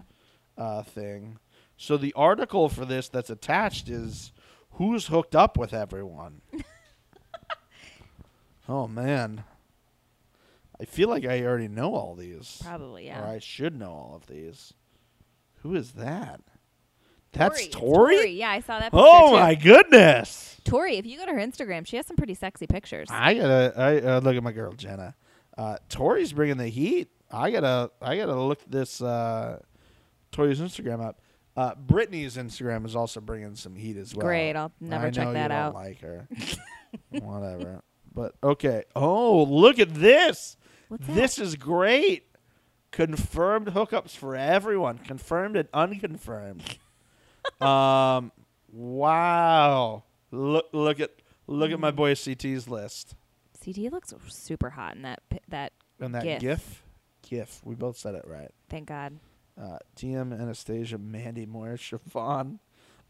Speaker 2: uh, thing. So the article for this that's attached is who's hooked up with everyone. [laughs] oh man, I feel like I already know all these,
Speaker 3: Probably, yeah. or.
Speaker 2: I should know all of these. Who is that? That's
Speaker 3: Tori.
Speaker 2: Tori.
Speaker 3: Yeah, I saw that. Picture
Speaker 2: Oh
Speaker 3: too.
Speaker 2: my goodness!
Speaker 3: Tori, if you go to her Instagram, she has some pretty sexy pictures.
Speaker 2: I gotta I uh, look at my girl Jenna. Uh, Tori's bringing the heat. I gotta I gotta look this uh, Tori's Instagram up. Uh, Britni's Instagram is also bringing some heat as well.
Speaker 3: Great, I'll never
Speaker 2: I
Speaker 3: check that out.
Speaker 2: like her. [laughs] Whatever. But okay. Oh, look at this.
Speaker 3: What's that?
Speaker 2: this is great. Confirmed hookups for everyone. Confirmed and unconfirmed. [laughs] um. Wow. Look. Look at. Look at
Speaker 3: Mm.
Speaker 2: my boy CT's list.
Speaker 3: CT looks super hot in that that.
Speaker 2: And that
Speaker 3: GIF.
Speaker 2: GIF. GIF. We both said it right.
Speaker 3: Thank God.
Speaker 2: Uh, Diem Anastasia, Mandy Moore, Shauvon.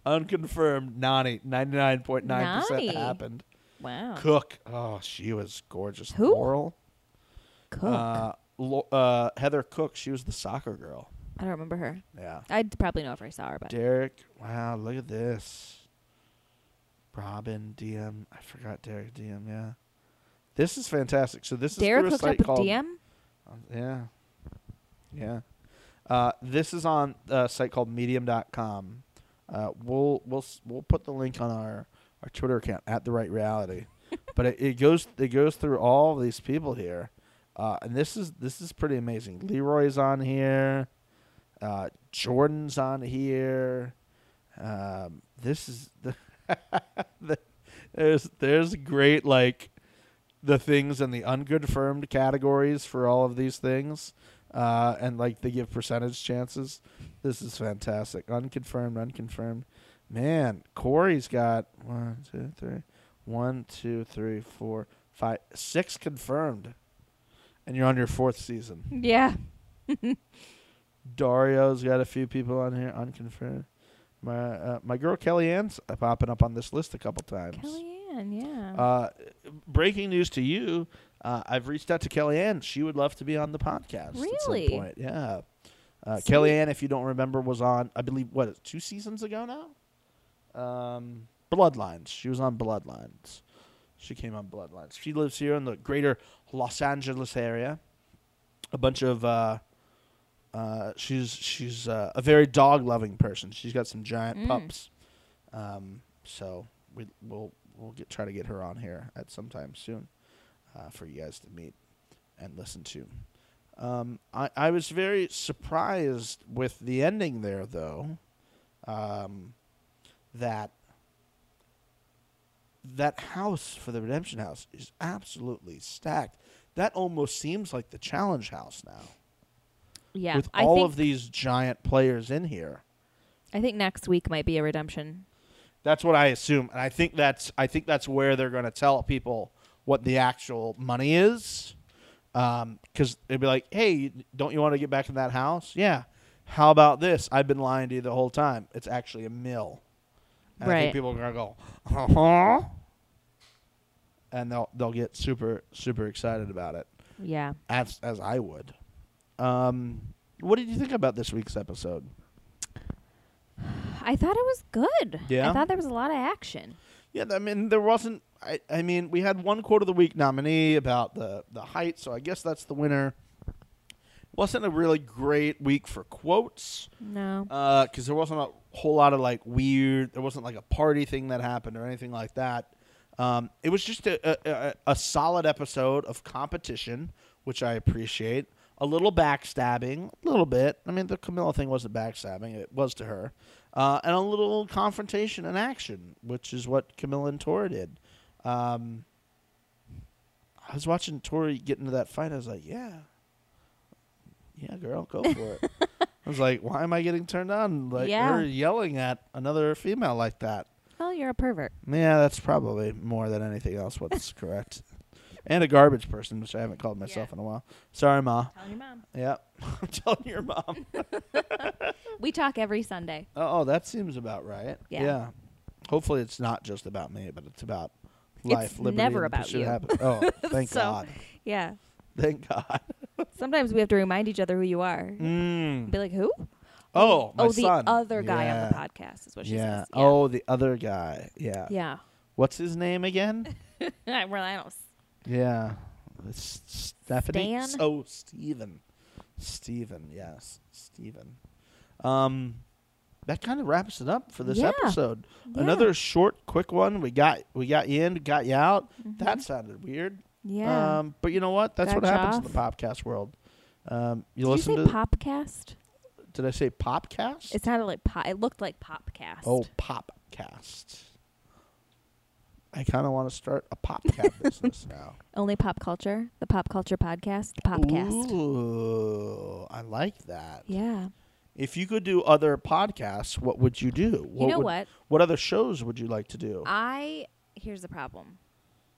Speaker 2: Unconfirmed. Nani. 99.9%
Speaker 3: Nani.
Speaker 2: happened.
Speaker 3: Wow.
Speaker 2: Cook. Oh, she was gorgeous.
Speaker 3: Who?
Speaker 2: Laurel.
Speaker 3: Cook.
Speaker 2: Uh, Lo- uh, Heather Cook. She was the soccer girl.
Speaker 3: I don't remember her.
Speaker 2: Yeah.
Speaker 3: I'd probably know if I saw her, but
Speaker 2: Derek. Wow, look at this. Robin DM. I forgot Derek DM. Yeah. This is fantastic. So this
Speaker 3: Derek
Speaker 2: is
Speaker 3: hooked
Speaker 2: through a
Speaker 3: up
Speaker 2: site
Speaker 3: with
Speaker 2: called
Speaker 3: DM.
Speaker 2: Uh, yeah. Yeah. Uh, this is on a site called medium.com. Uh, we'll we'll s- we'll put the link on our, our Twitter account at the right reality. [laughs] but it, it goes it goes through all these people here. Uh, and this is this is pretty amazing. Leroy's on here. Uh, Jordan's on here. Um, this is the, [laughs] the there's there's great like the things in the unconfirmed categories for all of these things. Uh, and like they give percentage chances. This is fantastic. Unconfirmed, unconfirmed. Man, Corey's got one, two, three, one, two, three, four, five, six confirmed, and you're on your fourth season.
Speaker 3: Yeah. [laughs]
Speaker 2: Dario's got a few people on here unconfirmed. My uh, my girl Kellyanne's popping up on this list a couple times.
Speaker 3: Kellyanne, yeah.
Speaker 2: Uh, breaking news to you. Uh, I've reached out to Kellyanne. She would love to be on the podcast
Speaker 3: Really?
Speaker 2: at some point. Yeah. Uh. Kellyanne, if you don't remember, was on, I believe, what, two seasons ago now? Um, Bloodlines. She was on Bloodlines. She came on Bloodlines. She lives here in the greater Los Angeles area. A bunch of, uh, uh, she's she's uh, a very dog loving person. She's got some giant
Speaker 3: Mm.
Speaker 2: pups. Um, so we, we'll we'll get try to get her on here at some time soon uh, for you guys to meet and listen to. Um, I I was very surprised with the ending there, though. Um, that that house for the redemption house is absolutely stacked. That almost seems like the challenge house now,
Speaker 3: yeah.
Speaker 2: with
Speaker 3: I
Speaker 2: all of these giant players in here.
Speaker 3: I think next week might be a redemption.
Speaker 2: That's what I assume, and I think that's I think that's where they're going to tell people what the actual money is, um, because they'd be like, "Hey, don't you want to get back in that house? Yeah. How about this? I've been lying to you the whole time. It's actually a mill." And I think people are going to go, "Uh huh," and they'll they'll get super super excited about it,
Speaker 3: Yeah.
Speaker 2: as as I would. Um, what did you think about this week's episode?
Speaker 3: I thought it was good.
Speaker 2: Yeah?
Speaker 3: I thought there was a lot of action.
Speaker 2: Yeah, I mean, there wasn't. I, I mean, we had one quote of the week nominee about the the height, so I guess that's the winner. Wasn't a really great week for quotes
Speaker 3: No.
Speaker 2: because there wasn't a whole lot of like weird. There wasn't like a party thing that happened or anything like that. Um, it was just a, a, a, a solid episode of competition, which I appreciate. A little backstabbing, a little bit. I mean, the Camila thing wasn't backstabbing; it was to her, uh, and a little confrontation and action, which is what Camila and Tori did. Um, I was watching Tori get into that fight. I was like, "Yeah, yeah, girl, go for it." I was like, "Why am I getting turned on? Like
Speaker 3: Yeah.
Speaker 2: her yelling at another female like that?"
Speaker 3: Well, you're a pervert.
Speaker 2: Yeah, that's probably more than anything else what's [laughs] correct. And a garbage person, which I haven't called myself
Speaker 3: Yeah.
Speaker 2: in a while. Sorry, ma.
Speaker 3: Tell your mom.
Speaker 2: Yep, [laughs] I'm telling your mom. [laughs]
Speaker 3: We talk every Sunday.
Speaker 2: Oh, oh, that seems about right.
Speaker 3: Yeah.
Speaker 2: Hopefully, it's not just about me, but it's about life,
Speaker 3: It's
Speaker 2: liberty,
Speaker 3: never
Speaker 2: and
Speaker 3: about
Speaker 2: pursuit of
Speaker 3: you.
Speaker 2: happiness. Oh, thank
Speaker 3: So-
Speaker 2: God.
Speaker 3: Yeah.
Speaker 2: Thank God.
Speaker 3: Sometimes we have to remind each other who you are.
Speaker 2: Mm.
Speaker 3: Be like, who?
Speaker 2: Oh,
Speaker 3: oh, the
Speaker 2: son.
Speaker 3: other guy on the podcast is what she
Speaker 2: Yeah.
Speaker 3: says.
Speaker 2: Oh, the other guy. Yeah.
Speaker 3: Yeah.
Speaker 2: What's his name again? [laughs]
Speaker 3: Yeah. well, I don't.
Speaker 2: Yeah. It's Stephanie.
Speaker 3: Stan?
Speaker 2: Oh, Steven. Steven, yes. Steven. Um that kind of wraps it up for this
Speaker 3: Yeah.
Speaker 2: episode.
Speaker 3: Yeah.
Speaker 2: Another short, quick one. We got we got you in, got you out. That
Speaker 3: Mhm.
Speaker 2: sounded weird.
Speaker 3: Yeah.
Speaker 2: Um, but you know what? That's what
Speaker 3: Got you
Speaker 2: happens in the
Speaker 3: off.
Speaker 2: podcast world. Um, you
Speaker 3: Did you
Speaker 2: listen
Speaker 3: say
Speaker 2: to
Speaker 3: popcast?
Speaker 2: Did I say popcast?
Speaker 3: It sounded like pop. It looked like popcast.
Speaker 2: oh, popcast. I kind of want to start a popcast [laughs] business now.
Speaker 3: Only pop culture. The pop culture podcast. The popcast.
Speaker 2: Ooh, I like that.
Speaker 3: Yeah.
Speaker 2: If you could do other podcasts, what would you do?
Speaker 3: You know
Speaker 2: would-
Speaker 3: what?
Speaker 2: What other shows would you like to do?
Speaker 3: I here's the problem.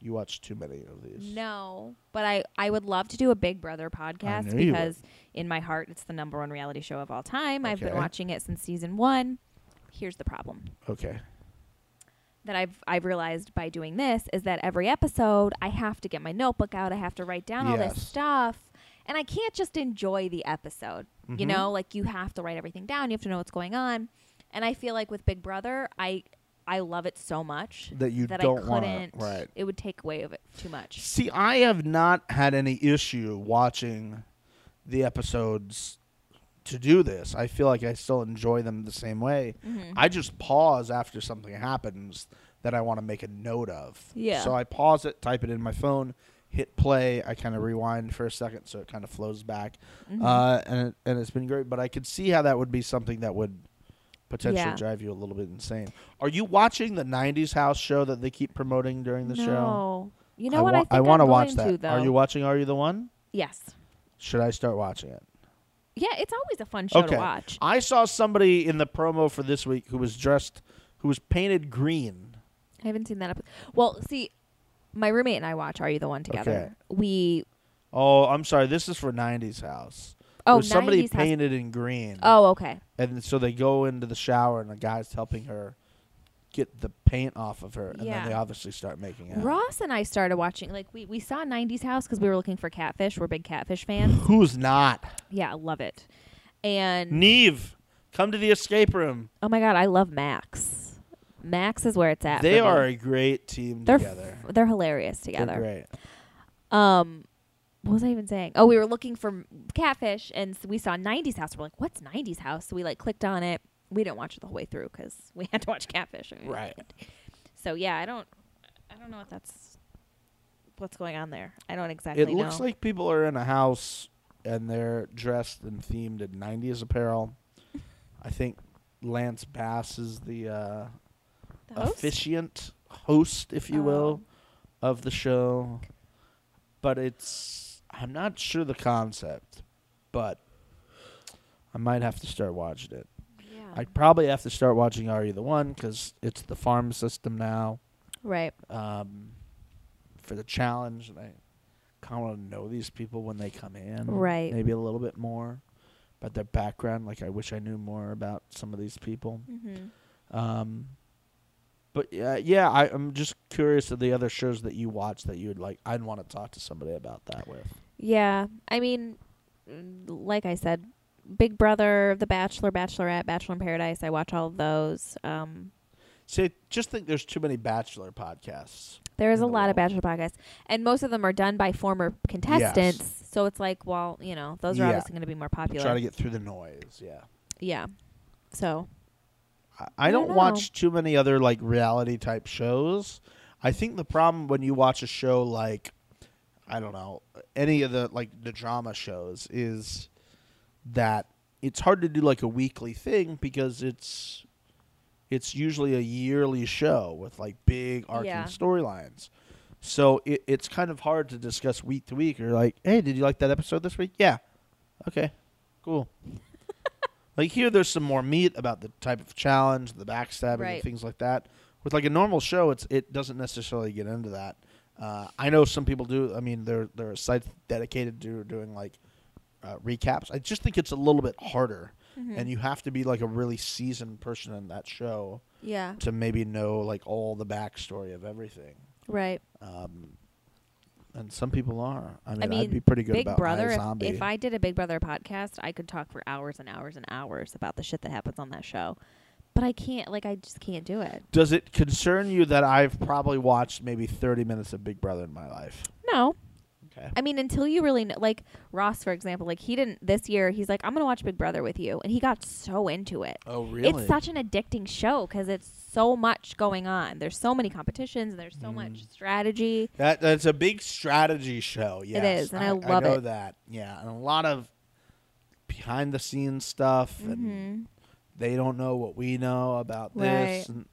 Speaker 2: You watch too many of these.
Speaker 3: No, but I I would love to do a Big Brother podcast
Speaker 2: knew you would.
Speaker 3: because in my heart it's the number one reality show of all time. I've been
Speaker 2: Okay.
Speaker 3: watching it since season 1. Here's the problem
Speaker 2: Okay.
Speaker 3: that I've I've realized by doing this is that every episode I have to get my notebook out. I have to write down all
Speaker 2: Yes.
Speaker 3: this stuff. And I can't just enjoy the episode. You
Speaker 2: Mhm.
Speaker 3: know, like you have to write everything down. You have to know what's going on. And I feel like with Big Brother, I I love it so much
Speaker 2: That you
Speaker 3: that
Speaker 2: don't
Speaker 3: I
Speaker 2: want to. Right.
Speaker 3: It would take away of it too much.
Speaker 2: See, I have not had any issue watching the episodes to do this. I feel like I still enjoy them the same way.
Speaker 3: Mhm.
Speaker 2: I just pause after something happens that I want to make a note of.
Speaker 3: Yeah.
Speaker 2: So I pause it, type it in my phone, hit play. I kind of rewind for a second so it kind of flows back.
Speaker 3: Mhm.
Speaker 2: Uh, and it, and it's been great. But I could see how that would be something that would potentially
Speaker 3: Yeah.
Speaker 2: drive you a little bit insane. Are you watching the '90s House show that they keep promoting during the show?
Speaker 3: no.
Speaker 2: show?
Speaker 3: You know what?
Speaker 2: wa-
Speaker 3: I think
Speaker 2: want to watch that.
Speaker 3: Though.
Speaker 2: Are you watching? Are you the one?
Speaker 3: Yes.
Speaker 2: Should I start watching it?
Speaker 3: Yeah, it's always a fun show
Speaker 2: Okay.
Speaker 3: to watch.
Speaker 2: I saw somebody in the promo for this week who was dressed, who was painted green.
Speaker 3: I haven't seen that episode. Well, see, my roommate and I watch Are You the One together.
Speaker 2: Okay.
Speaker 3: We
Speaker 2: Oh, I'm sorry. This is for '90s House.
Speaker 3: Oh
Speaker 2: There's somebody
Speaker 3: 90s has-
Speaker 2: painted in green.
Speaker 3: Oh, okay.
Speaker 2: and so they go into the shower, and the guy's helping her get the paint off of her, and
Speaker 3: Yeah.
Speaker 2: then they obviously start making out.
Speaker 3: Ross and I started watching like we we saw 90s House because we were looking for Catfish. We're big Catfish fans.
Speaker 2: Who's not?
Speaker 3: yeah, I love it. And
Speaker 2: Nev, come to the escape room.
Speaker 3: oh my god, I love Max. Max is where it's at.
Speaker 2: They
Speaker 3: me.
Speaker 2: are a great team
Speaker 3: They're
Speaker 2: together.
Speaker 3: f- they're hilarious
Speaker 2: They're
Speaker 3: together.
Speaker 2: great.
Speaker 3: Um, what was I even saying? Oh, we were looking for catfish, and so we saw '90s House. We're like, "What's '90s House?" So we like clicked on it. We didn't watch it the whole way through because [laughs] we had to watch Catfish. I mean,
Speaker 2: Right.
Speaker 3: So yeah, I don't, I don't know what that's, what's going on there. I don't exactly
Speaker 2: It looks like people are in a house and they're dressed and themed in 90s apparel. I think Lance Bass is the uh,
Speaker 3: The host?
Speaker 2: officiant host, if you will,
Speaker 3: Oh.
Speaker 2: of the show. But it's I'm not sure the concept, but I might have to start watching it.
Speaker 3: Yeah.
Speaker 2: I probably have to start watching Are You the One because it's the farm system now.
Speaker 3: right.
Speaker 2: Um, for the challenge, and I kind of want to know these people when they come in.
Speaker 3: Right.
Speaker 2: Maybe a little bit more about their background. Like I wish I knew more about some of these people.
Speaker 3: Mm-hmm.
Speaker 2: Um, but yeah, yeah, I, I'm just curious of the other shows that you watch that you would like. I'd want to talk to somebody about that with.
Speaker 3: Yeah, I mean, like I said, Big Brother, The Bachelor, Bachelorette, Bachelor in Paradise. I watch all of those. Um,
Speaker 2: See, I just think there's too many Bachelor podcasts.
Speaker 3: there is a
Speaker 2: the
Speaker 3: lot of. Bachelor podcasts, and most of them are done by former contestants. So it's like, well, you know, those are
Speaker 2: Yeah.
Speaker 3: obviously going to be more popular.
Speaker 2: Try to get through the noise. Yeah.
Speaker 3: yeah. So
Speaker 2: I, I
Speaker 3: I
Speaker 2: don't
Speaker 3: don't
Speaker 2: watch too many other like reality type shows. I think the problem when you watch a show like I don't know any of the like the drama shows is that it's hard to do like a weekly thing because it's it's usually a yearly show with like big arcing
Speaker 3: Yeah.
Speaker 2: storylines. So it, it's kind of hard to discuss week to week or like, hey, did you like that episode this week? Yeah. Okay. Cool. [laughs] like here there's some more meat about the type of challenge, the backstabbing
Speaker 3: Right.
Speaker 2: and things like that. With like a normal show it's it doesn't necessarily get into that. Uh, I know some people do. I mean, there there are sites dedicated to doing like uh, recaps. I just think it's a little bit harder,
Speaker 3: Mm-hmm.
Speaker 2: and you have to be like a really seasoned person in that show
Speaker 3: yeah,
Speaker 2: to maybe know like all the backstory of everything.
Speaker 3: right.
Speaker 2: Um, and some people are. I mean,
Speaker 3: I mean,
Speaker 2: I'd be pretty good
Speaker 3: Big
Speaker 2: about
Speaker 3: Brother. If,
Speaker 2: zombie.
Speaker 3: if I did a Big Brother podcast, I could talk for hours and hours and hours about the shit that happens on that show. But I can't. Like, I just can't do it.
Speaker 2: Does it concern you that I've probably watched maybe 30 minutes of Big Brother in my life?
Speaker 3: No,
Speaker 2: Okay.
Speaker 3: I mean, until you really know, like Ross, for example, like he didn't this year. He's like, I'm gonna watch Big Brother with you, and he got so into it.
Speaker 2: Oh, really?
Speaker 3: It's such an addicting show because it's so much going on. There's so many competitions and there's so
Speaker 2: Mm.
Speaker 3: much strategy.
Speaker 2: That that's a big strategy show. Yes,
Speaker 3: is, and I love it.
Speaker 2: I know
Speaker 3: it.
Speaker 2: that. Yeah, and a lot of behind the scenes stuff, and
Speaker 3: Mhm.
Speaker 2: They don't know what we know about
Speaker 3: Right.
Speaker 2: this. And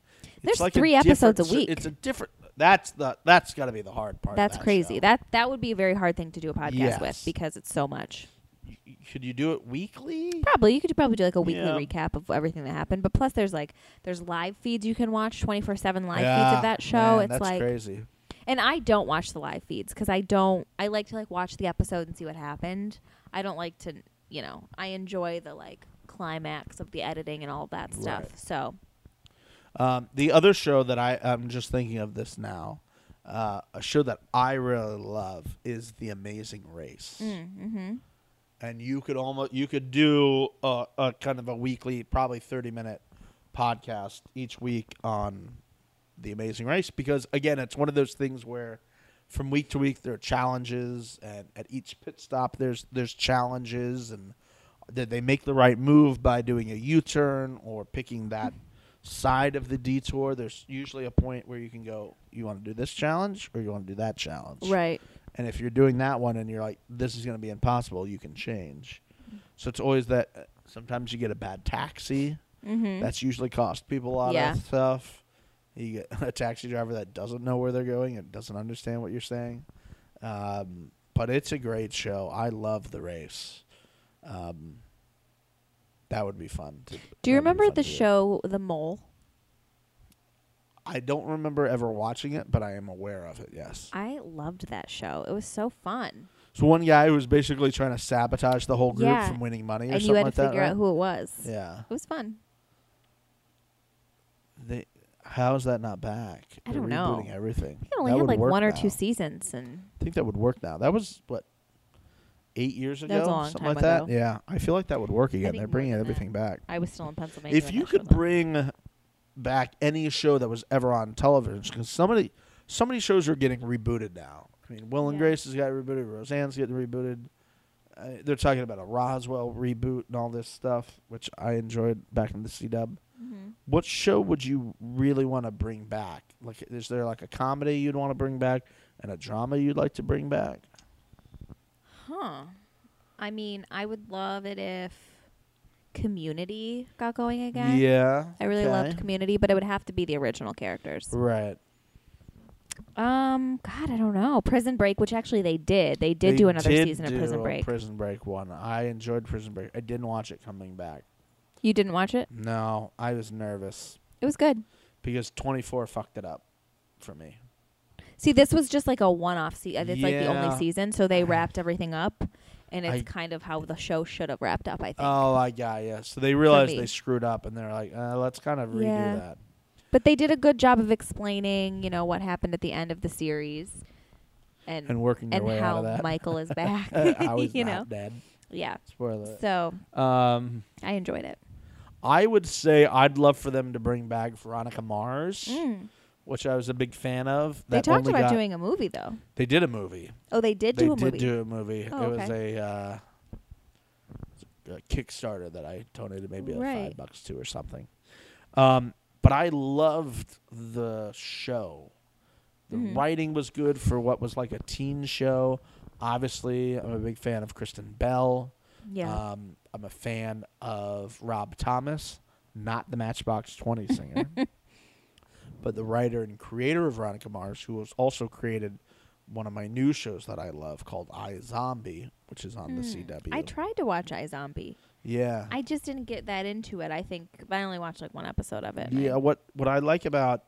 Speaker 3: There's
Speaker 2: like
Speaker 3: three
Speaker 2: a
Speaker 3: episodes a week.
Speaker 2: It's a different. That's the that's got to be the hard part.
Speaker 3: That's
Speaker 2: that
Speaker 3: crazy.
Speaker 2: show.
Speaker 3: That that would be a very hard thing to do a podcast
Speaker 2: Yes.
Speaker 3: with because it's so much.
Speaker 2: Could you do it weekly?
Speaker 3: Probably you could probably do like a weekly
Speaker 2: Yeah.
Speaker 3: recap of everything that happened. But plus, there's like there's live feeds you can watch twenty four seven live feeds of that show.
Speaker 2: man,
Speaker 3: it's
Speaker 2: that's
Speaker 3: like
Speaker 2: crazy.
Speaker 3: And I don't watch the live feeds because I don't. I like to like watch the episode and see what happened. I don't like to, you know. I enjoy the like climax of the editing and all that stuff.
Speaker 2: Right.
Speaker 3: So
Speaker 2: Um, the other show that I I'm just thinking of this now, uh, a show that I really love is The Amazing Race,
Speaker 3: mm-hmm.
Speaker 2: and you could almost you could do a, a kind of a weekly, probably thirty minute podcast each week on The Amazing Race because again, it's one of those things where from week to week there are challenges, and at each pit stop there's there's challenges, and did they make the right move by doing a U turn or picking that side of the detour? There's usually a point where you can go, you want to do this challenge or you want to do that challenge,
Speaker 3: right,
Speaker 2: and if you're doing that one and you're like, this is going to be impossible, you can change. So it's always that. uh, Sometimes you get a bad taxi.
Speaker 3: mm-hmm.
Speaker 2: That's usually cost people a lot
Speaker 3: Yeah.
Speaker 2: of stuff. You get [laughs] a taxi driver that doesn't know where they're going and doesn't understand what you're saying. Um, but it's a great show. I love the race. Um, that would be fun. To,
Speaker 3: Do you
Speaker 2: that
Speaker 3: remember the show The Mole?
Speaker 2: I don't remember ever watching it, but I am aware of it. Yes.
Speaker 3: I loved that show. It was so fun,
Speaker 2: So one guy who was basically trying to sabotage the whole group
Speaker 3: Yeah.
Speaker 2: from winning money or something.
Speaker 3: and you
Speaker 2: something
Speaker 3: had
Speaker 2: like
Speaker 3: to
Speaker 2: that.
Speaker 3: figure
Speaker 2: right?
Speaker 3: out who it was.
Speaker 2: Yeah.
Speaker 3: It was fun.
Speaker 2: They, how is that not back?
Speaker 3: I
Speaker 2: They're
Speaker 3: don't know.
Speaker 2: everything.
Speaker 3: It only
Speaker 2: That
Speaker 3: had like one or
Speaker 2: now.
Speaker 3: two seasons, and
Speaker 2: I think that would work now. That was what eight years ago,
Speaker 3: That was a long
Speaker 2: something like that. Yeah, I feel like that would work again. They're bringing everything back.
Speaker 3: I was still in Pennsylvania.
Speaker 2: If you could bring back any show that was ever on television, because somebody, so many shows are getting rebooted now. I mean, Will and
Speaker 3: Yeah.
Speaker 2: Grace has got rebooted. Roseanne's getting rebooted. Uh, they're talking about a Roswell reboot and all this stuff, which I enjoyed back in the C Dub.
Speaker 3: Mhm.
Speaker 2: What show would you really want to bring back? Like, is there like a comedy you'd want to bring back and a drama you'd like to bring back?
Speaker 3: Huh. I mean, I would love it if Community got going again.
Speaker 2: Yeah,
Speaker 3: I really
Speaker 2: okay.
Speaker 3: loved Community, but it would have to be the original characters.
Speaker 2: Right.
Speaker 3: Um, God, I don't know. Prison Break, which actually they did. They did
Speaker 2: They
Speaker 3: do another
Speaker 2: did
Speaker 3: season of Prison Break.
Speaker 2: Prison Break one. I enjoyed Prison Break. I didn't watch it coming back.
Speaker 3: You didn't watch it?
Speaker 2: No, I was nervous
Speaker 3: It was good.
Speaker 2: because 24 fucked it up for me.
Speaker 3: See, this was just like a one-off season. It's like the
Speaker 2: Yeah.
Speaker 3: only season, so they wrapped everything up, and it's
Speaker 2: I-
Speaker 3: kind of how the show should have wrapped up. I think.
Speaker 2: Oh, I got yeah. So they realized
Speaker 3: me.
Speaker 2: they screwed up, and they're like, uh, "Let's kind of redo
Speaker 3: Yeah.
Speaker 2: that."
Speaker 3: But they did a good job of explaining, you know, what happened at the end of the series, and
Speaker 2: And working their
Speaker 3: and
Speaker 2: way out
Speaker 3: how
Speaker 2: of that.
Speaker 3: Michael is [laughs] back.
Speaker 2: I was [laughs]
Speaker 3: you
Speaker 2: not
Speaker 3: know,
Speaker 2: dead.
Speaker 3: yeah.
Speaker 2: Spoiler.
Speaker 3: So
Speaker 2: Um,
Speaker 3: I enjoyed it.
Speaker 2: I would say I'd love for them to bring back Veronica Mars,
Speaker 3: Mm.
Speaker 2: Which I was a big fan of.
Speaker 3: They talked about
Speaker 2: got-
Speaker 3: doing a movie though.
Speaker 2: They did a movie.
Speaker 3: Oh, they did
Speaker 2: they
Speaker 3: do a
Speaker 2: did
Speaker 3: movie.
Speaker 2: do a movie.
Speaker 3: Oh,
Speaker 2: it was a, uh, a Kickstarter that I donated maybe like
Speaker 3: Right.
Speaker 2: five bucks to or something. Um, but I loved the show. The
Speaker 3: Mhm.
Speaker 2: writing was good for what was like a teen show. Obviously, I'm a big fan of Kristen Bell.
Speaker 3: yeah.
Speaker 2: Um, I'm a fan of Rob Thomas, not the Matchbox 20 singer, [laughs] but the writer and creator of Veronica Mars, who has also created one of my new shows that I love called iZombie, which is on the
Speaker 3: Hmm.
Speaker 2: CW.
Speaker 3: I tried to watch iZombie.
Speaker 2: yeah.
Speaker 3: I just didn't get that into it. I think I only watched like one episode of it.
Speaker 2: yeah, what what I like about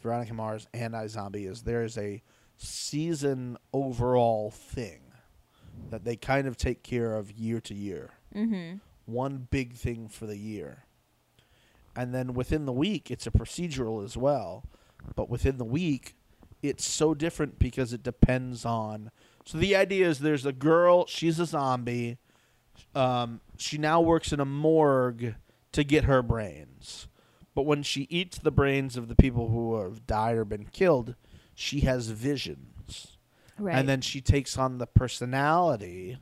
Speaker 2: Veronica Mars and iZombie is there is a season overall thing that they kind of take care of year to year.
Speaker 3: Mhm.
Speaker 2: one big thing for the year. And then within the week, it's a procedural as well. But within the week, it's so different because it depends on. So the idea is there's a girl, she's a zombie. Um, she now works in a morgue to get her brains. But when she eats the brains of the people who have died or been killed, she has visions
Speaker 3: Right.
Speaker 2: and then she takes on the personality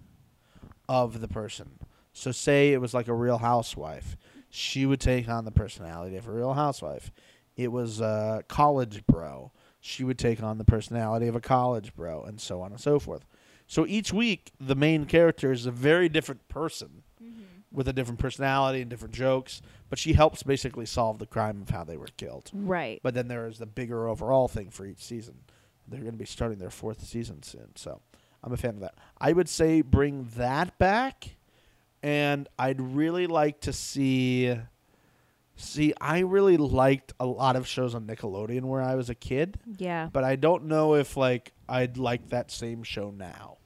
Speaker 2: of the person. So say it was like a real housewife, she would take on the personality of a real housewife. It was a college bro, she would take on the personality of a college bro, and so on and so forth. So each week, the main character is a very different person mm-hmm. with a different personality and different jokes, but she helps basically solve the crime of how they were killed.
Speaker 3: right.
Speaker 2: But then there is the bigger overall thing for each season. They're going to be starting their fourth season soon, so I'm a fan of that. I would say bring that back, and I'd really like to see. See, I really liked a lot of shows on Nickelodeon where I was a kid,
Speaker 3: yeah.
Speaker 2: but I don't know if like I'd like that same show now.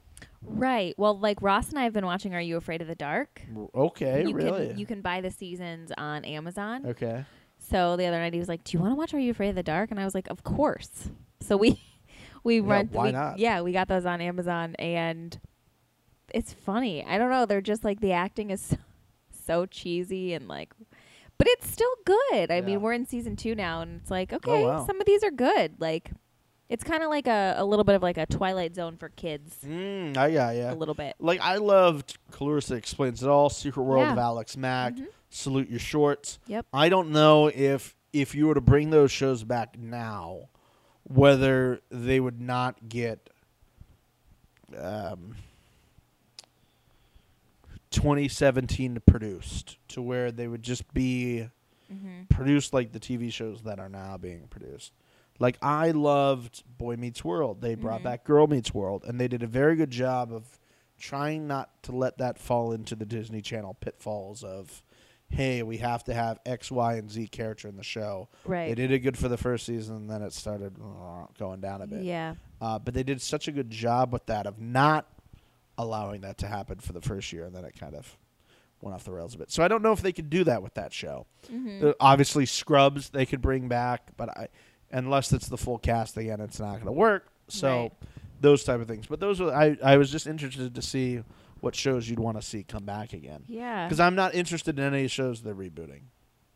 Speaker 3: Right. Well, like Ross and I have been watching Are You Afraid of the Dark?
Speaker 2: Okay,
Speaker 3: you
Speaker 2: really?
Speaker 3: can you can buy the seasons on Amazon.
Speaker 2: okay.
Speaker 3: So the other night he was like, "Do you want to watch Are You Afraid of the Dark?" And I was like, "Of course." So we [laughs] we
Speaker 2: Yeah,
Speaker 3: rent
Speaker 2: why
Speaker 3: we,
Speaker 2: not?
Speaker 3: Yeah, we got those on Amazon and it's funny. I don't know, they're just like the acting is so, so cheesy and like but it's still good. I
Speaker 2: Yeah.
Speaker 3: mean, we're in season 2 now and it's like, okay,
Speaker 2: Oh, wow.
Speaker 3: some of these are good. Like it's kind of like a, a little bit of like a Twilight Zone for kids.
Speaker 2: Mm, I yeah, yeah.
Speaker 3: A little bit.
Speaker 2: Like I loved Clarissa Explains It All, Secret World
Speaker 3: Yeah.
Speaker 2: of Alex Mack,
Speaker 3: Mhm.
Speaker 2: Salute Your Shorts.
Speaker 3: Yep.
Speaker 2: I don't know if if you were to bring those shows back now, whether they would not get um, 2017 produced to where they would just be
Speaker 3: Mhm.
Speaker 2: produced like the TV shows that are now being produced. Like I loved Boy Meets World. They brought
Speaker 3: Mhm.
Speaker 2: back Girl Meets World, and they did a very good job of trying not to let that fall into the Disney Channel pitfalls of, hey, we have to have X, Y, and Z character in the show.
Speaker 3: Right.
Speaker 2: They did it good for the first season, and then it started uh, going down a bit.
Speaker 3: Yeah.
Speaker 2: Uh, but they did such a good job with that of not allowing that to happen for the first year, and then it kind of went off the rails a bit. So I don't know if they could do that with that show.
Speaker 3: Mhm.
Speaker 2: Uh, obviously, Scrubs they could bring back, but I, unless it's the full cast again, it's not going to work. So
Speaker 3: Right.
Speaker 2: those type of things. But those were I. I was just interested to see what shows you'd want to see come back again.
Speaker 3: Yeah.
Speaker 2: Because I'm not interested in any shows they're rebooting.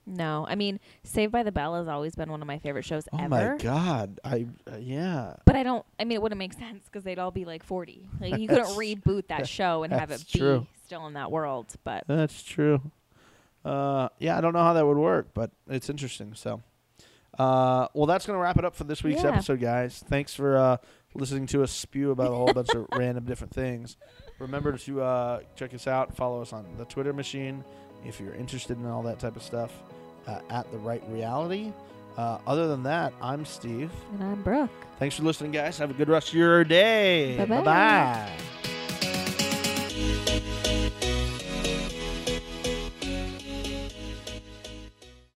Speaker 3: No, I mean, Saved by the Bell has always been one of my favorite shows
Speaker 2: Oh
Speaker 3: ever.
Speaker 2: my god! I uh, yeah.
Speaker 3: But I don't. I mean, it wouldn't make sense because they'd all be like forty. Like you couldn't [laughs] reboot that show and have [laughs] it be
Speaker 2: true.
Speaker 3: still in that world. But
Speaker 2: That's true. Uh, yeah, I don't know how that would work, but it's interesting. So, uh, well, that's gonna wrap it up for this week's
Speaker 3: Yeah.
Speaker 2: episode, guys. Thanks for uh, listening to us spew about a whole bunch of [laughs] random different things. Remember to uh, check us out. Follow us on the Twitter machine if you're interested in all that type of stuff. Uh, at the right reality. Uh, other than that, I'm Steve.
Speaker 3: and I'm Brooke.
Speaker 2: Thanks for listening, guys. Have a good rest of your day.
Speaker 3: Bye-bye.
Speaker 2: Bye bye.